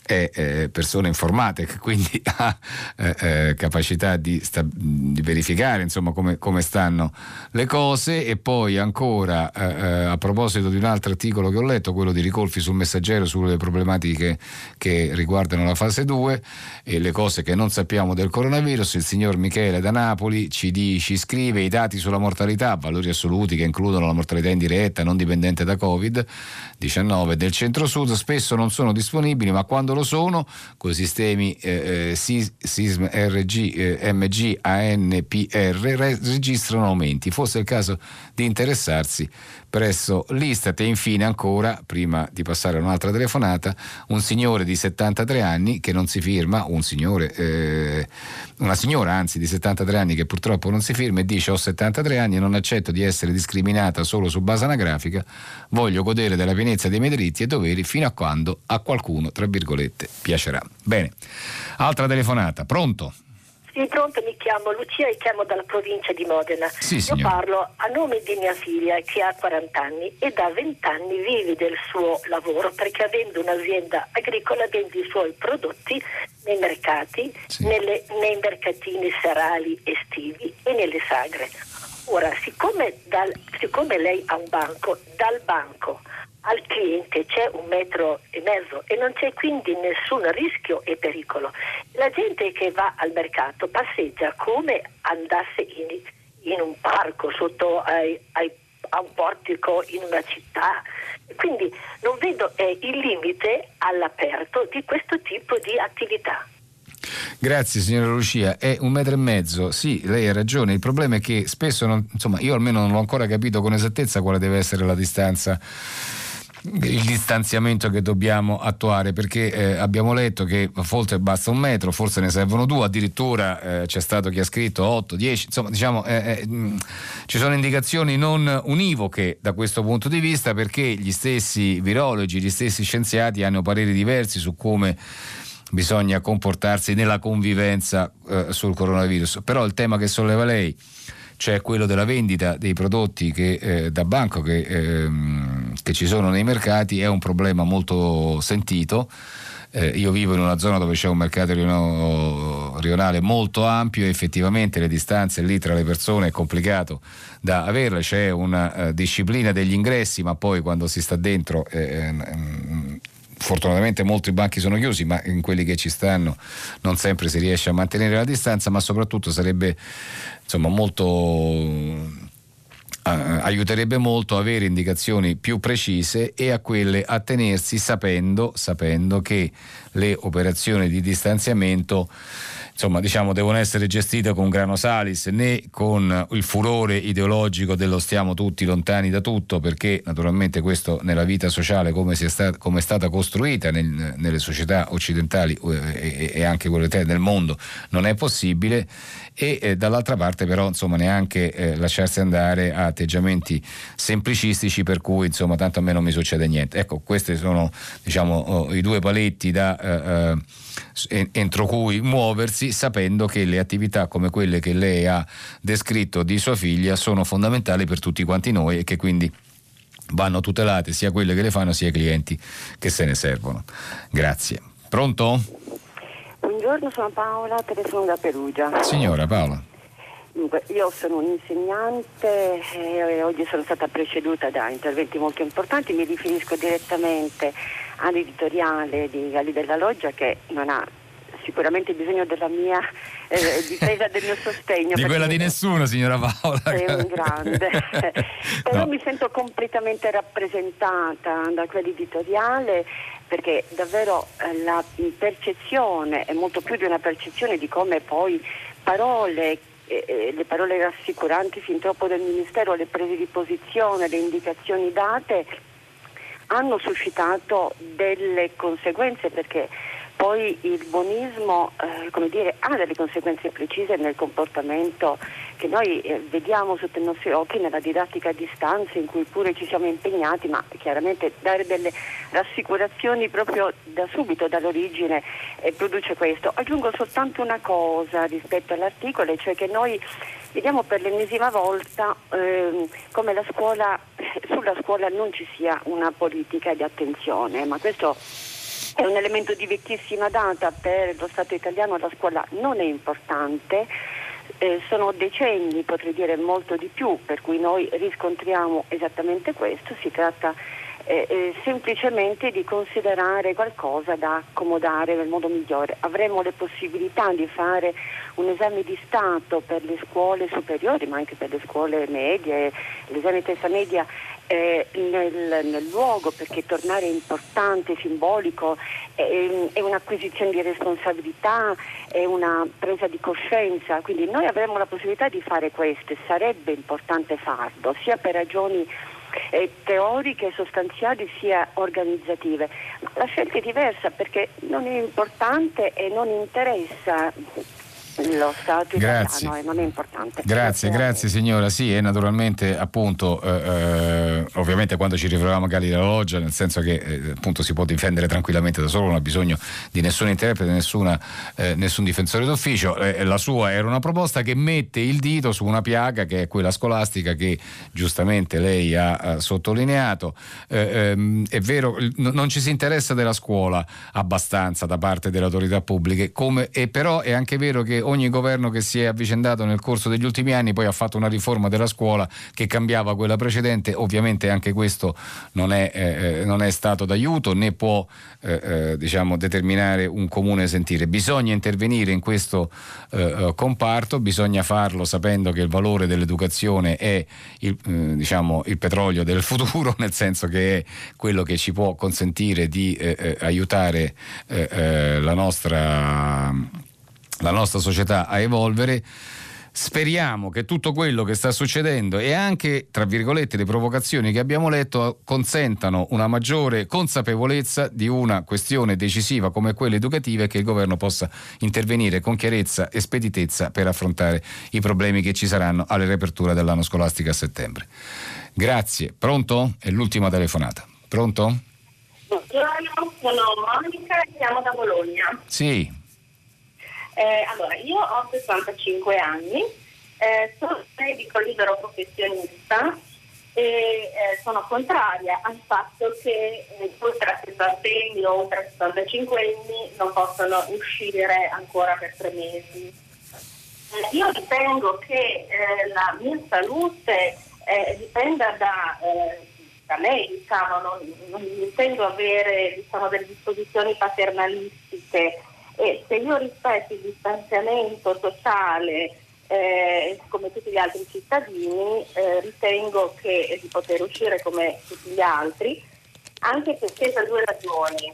è eh, persona informata e quindi ha eh, eh, capacità di, sta, di, verificare insomma, come, come, stanno le cose. E poi ancora eh, eh, a proposito di un altro articolo che ho letto, quello di Ricolfi sul messaggero sulle problematiche che riguardano la fase 2 e le cose che non sappiamo del coronavirus, il signor Michele da Napoli ci, di, ci scrive i dati sulla mortalità, valori assoluti che includono la mortalità indiretta non dipendente da Covid-19 del centro-sud spesso non sono disponibili ma quando lo sono, con sistemi eh, eh SISM, RG, eh, MG, ANPR, registrano aumenti. Fosse il caso di interessarsi presso l'Istat e infine ancora, prima di passare a un'altra telefonata, un signore di 73 anni che non si firma, un signore, eh, una signora anzi di 73 anni che purtroppo non si firma e dice ho 73 anni e non accetto di essere discriminata solo su base anagrafica, voglio godere della pienezza dei miei diritti e doveri fino a quando a qualcuno, tra virgolette, piacerà. Bene, altra telefonata, pronto? Sì, pronto, mi chiamo Lucia e chiamo dalla provincia di Modena. Sì, Io parlo a nome di mia figlia che ha 40 anni e da 20 anni vive del suo lavoro perché avendo un'azienda agricola vende i suoi prodotti nei mercati, sì. nelle, nei mercatini serali estivi e nelle sagre. Ora, siccome, dal, siccome lei ha un banco, dal banco al cliente c'è un metro e mezzo e non c'è quindi nessun rischio e pericolo. La gente che va al mercato passeggia come andasse in, in un parco, sotto ai, ai, a un portico in una città. Quindi non vedo eh, il limite all'aperto di questo tipo di attività. Grazie signora Lucia, è un metro e mezzo, sì, lei ha ragione, il problema è che spesso, non, insomma, io almeno non ho ancora capito con esattezza quale deve essere la distanza il distanziamento che dobbiamo attuare perché eh, abbiamo letto che forse basta un metro, forse ne servono due, addirittura eh, c'è stato chi ha scritto 8, 10, insomma diciamo eh, mh, mm, ci sono indicazioni non univoche da questo punto di vista perché gli stessi virologi, gli stessi scienziati hanno pareri diversi su come bisogna comportarsi nella convivenza eh, sul coronavirus, però il tema che solleva lei cioè quello della vendita dei prodotti che, eh, da banco che, ehm, che, ci sono nei mercati, è un problema molto sentito. Eh, io vivo in una zona dove c'è un mercato rionale molto ampio e effettivamente le distanze lì tra le persone è complicato da averle, c'è una uh, disciplina degli ingressi, ma poi quando si sta dentro eh, eh, fortunatamente molti banchi sono chiusi, ma in quelli che ci stanno non sempre si riesce a mantenere la distanza, ma soprattutto sarebbe insomma, molto aiuterebbe molto avere indicazioni più precise e a quelle attenersi sapendo, sapendo che le operazioni di distanziamento insomma, diciamo, devono essere gestite con grano salis né con il furore ideologico dello stiamo tutti lontani da tutto, perché naturalmente questo nella vita sociale come, sta, come è stata costruita nel, nelle società occidentali eh, e, e anche quelle del mondo non è possibile e eh, dall'altra parte però insomma neanche eh, lasciarsi andare a atteggiamenti semplicistici per cui insomma tanto a me non mi succede niente. Ecco, questi sono diciamo oh, i due paletti da eh, eh entro cui muoversi sapendo che le attività come quelle che lei ha descritto di sua figlia sono fondamentali per tutti quanti noi e che quindi vanno tutelate sia quelle che le fanno sia i clienti che se ne servono. Grazie. Pronto? Buongiorno, sono Paola, telefono da Perugia. Signora Paola. Dunque, io sono un insegnante e oggi sono stata preceduta da interventi molto importanti, mi riferisco direttamente all'editoriale di Gali della Loggia che non ha sicuramente bisogno della mia eh, difesa del mio sostegno. di quella di nessuno, signora Paola. Sei un grande. Però no. mi sento completamente rappresentata da quell'editoriale perché davvero eh, la percezione è molto più di una percezione di come poi parole eh, le parole rassicuranti fin troppo del Ministero, le prese di posizione, le indicazioni date hanno suscitato delle conseguenze perché poi il buonismo eh, dire, ha delle conseguenze precise nel comportamento che noi eh, vediamo sotto i nostri occhi nella didattica a distanza in cui pure ci siamo impegnati, ma chiaramente dare delle rassicurazioni proprio da subito, dall'origine, eh, produce questo. Aggiungo soltanto una cosa rispetto all'articolo, cioè che noi vediamo per l'ennesima volta ehm, come la scuola, sulla scuola non ci sia una politica di attenzione, ma questo è un elemento di vecchissima data per lo Stato italiano, la scuola non è importante. Eh, sono decenni, potrei dire molto di più, per cui noi riscontriamo esattamente questo. Si tratta eh, eh, semplicemente di considerare qualcosa da accomodare nel modo migliore. Avremo le possibilità di fare un esame di Stato per le scuole superiori, ma anche per le scuole medie, l'esame testa media eh, nel, nel, luogo perché tornare è importante, simbolico, è, è, un'acquisizione di responsabilità, è una presa di coscienza, quindi noi avremo la possibilità di fare questo, sarebbe importante farlo, sia per ragioni eh, teoriche, sostanziali sia organizzative. Ma la scelta è diversa perché non è importante e non interessa lo Stato grazie. italiano e non è importante. Grazie, grazie signora. Sì, e naturalmente appunto, eh, eh, ovviamente quando ci riferiamo a Gali della Loggia, nel senso che eh, appunto si può difendere tranquillamente da solo, non ha bisogno di nessun interprete, nessuna, eh, nessun difensore d'ufficio. Eh, la sua era una proposta che mette il dito su una piaga che è quella scolastica che giustamente lei ha, ha sottolineato. Eh, ehm, è vero, non ci si interessa della scuola abbastanza da parte delle autorità pubbliche, come, e però è anche vero che ogni governo che si è avvicendato nel corso degli ultimi anni poi ha fatto una riforma della scuola che cambiava quella precedente, ovviamente anche questo non è, eh, eh non è stato d'aiuto né può eh, eh, diciamo, determinare un comune sentire. Bisogna intervenire in questo eh, comparto, bisogna farlo sapendo che il valore dell'educazione è il, diciamo, il petrolio del futuro, nel senso che è quello che ci può consentire di aiutare la nostra la nostra società a evolvere. Speriamo che tutto quello che sta succedendo e anche, tra virgolette, le provocazioni che abbiamo letto consentano una maggiore consapevolezza di una questione decisiva come quella educativa e che il governo possa intervenire con chiarezza e speditezza per affrontare i problemi che ci saranno alle riaperture dell'anno scolastico a settembre. Grazie. Pronto? È l'ultima telefonata. Pronto? Buongiorno, sono Monica e chiamo da Bologna. Sì. Eh, allora, io ho 65 anni, eh, sono medico libero professionista e eh, sono contraria al fatto che eh, oltre a 60 anni o oltre a 65 anni non possono uscire ancora per tre mesi. Eh, io ritengo che eh, la mia salute dipenda da da lei, diciamo, non, non intendo avere diciamo, delle disposizioni paternalistiche e se io rispetto il distanziamento sociale eh, come tutti gli altri cittadini, eh, ritengo che di poter uscire come tutti gli altri, anche perché per due ragioni.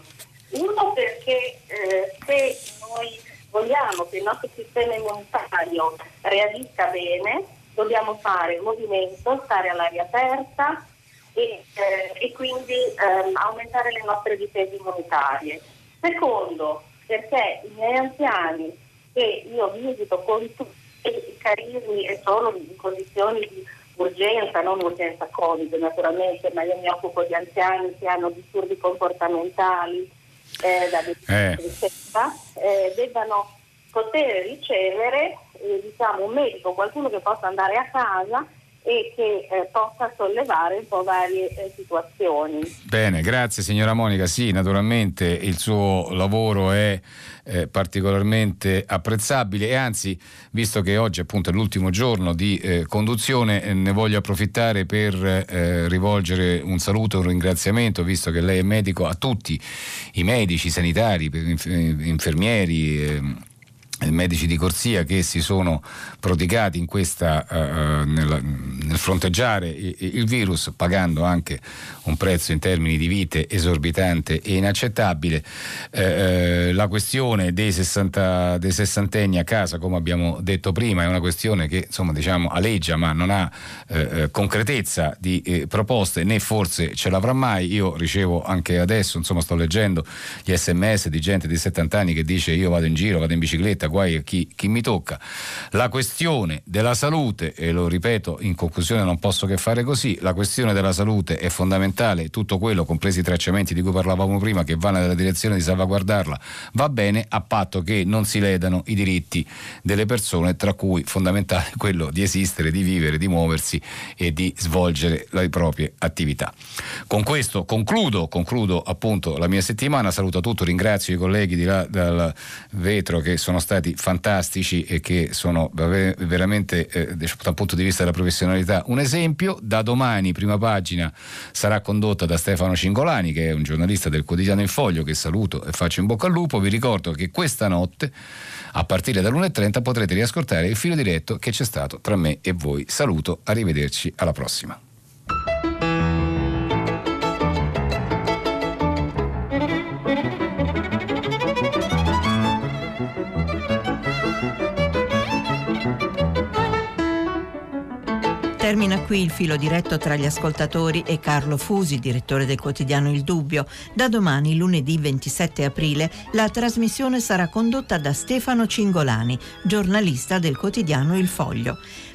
Uno perché eh, se noi vogliamo che il nostro sistema immunitario reagisca bene, dobbiamo fare movimento, stare all'aria aperta e, eh, e quindi ehm, aumentare le nostre difese immunitarie. Secondo, perché i miei anziani che io visito con tutti i carismi e sono in condizioni di urgenza, non urgenza Covid naturalmente, ma io mi occupo di anziani che hanno disturbi comportamentali eh, da eh. eh, debbano poter ricevere eh, diciamo, un medico, qualcuno che possa andare a casa e che eh, possa sollevare un po' varie eh, situazioni. Bene, grazie signora Monica. Sì, naturalmente il suo lavoro è eh, particolarmente apprezzabile e anzi, visto che oggi appunto è l'ultimo giorno di eh, conduzione, eh, ne voglio approfittare per eh, rivolgere un saluto e un ringraziamento, visto che lei è medico, a tutti i medici, sanitari, infermieri ehm, medici di corsia che si sono prodigati questa, uh, nel, nel, fronteggiare il, virus pagando anche un prezzo in termini di vite esorbitante e inaccettabile. Eh, la questione dei, 60, dei, sessantenni a casa, come abbiamo detto prima, è una questione che insomma, diciamo, aleggia ma non ha eh, concretezza di eh, proposte né forse ce l'avrà mai. Io ricevo anche adesso, insomma sto leggendo gli sms di gente di 70 anni che dice io vado in giro, vado in bicicletta, guai a chi, chi mi tocca. La questione della salute, e lo ripeto in conclusione non posso che fare così, la questione della salute è fondamentale, tutto quello, compresi i tracciamenti di cui parlavamo prima, che vanno nella direzione di salvaguardarla, va bene a patto che non si ledano i diritti delle persone, tra cui fondamentale quello di esistere, di vivere, di muoversi e di svolgere le proprie attività. Con questo concludo, concludo appunto la mia settimana, saluto a tutti, ringrazio i colleghi di là dal vetro che sono stati stati fantastici e che sono veramente eh, dal punto di vista della professionalità un esempio. Da domani prima pagina sarà condotta da Stefano Cingolani che è un giornalista del quotidiano Il Foglio che saluto e faccio in bocca al lupo. Vi ricordo che questa notte a partire dall'1.30 potrete riascoltare il filo diretto che c'è stato tra me e voi. Saluto, arrivederci, alla prossima. Termina qui il filo diretto tra gli ascoltatori e Carlo Fusi, direttore del quotidiano Il Dubbio. Da domani, lunedì 27 aprile, la trasmissione sarà condotta da Stefano Cingolani, giornalista del quotidiano Il Foglio.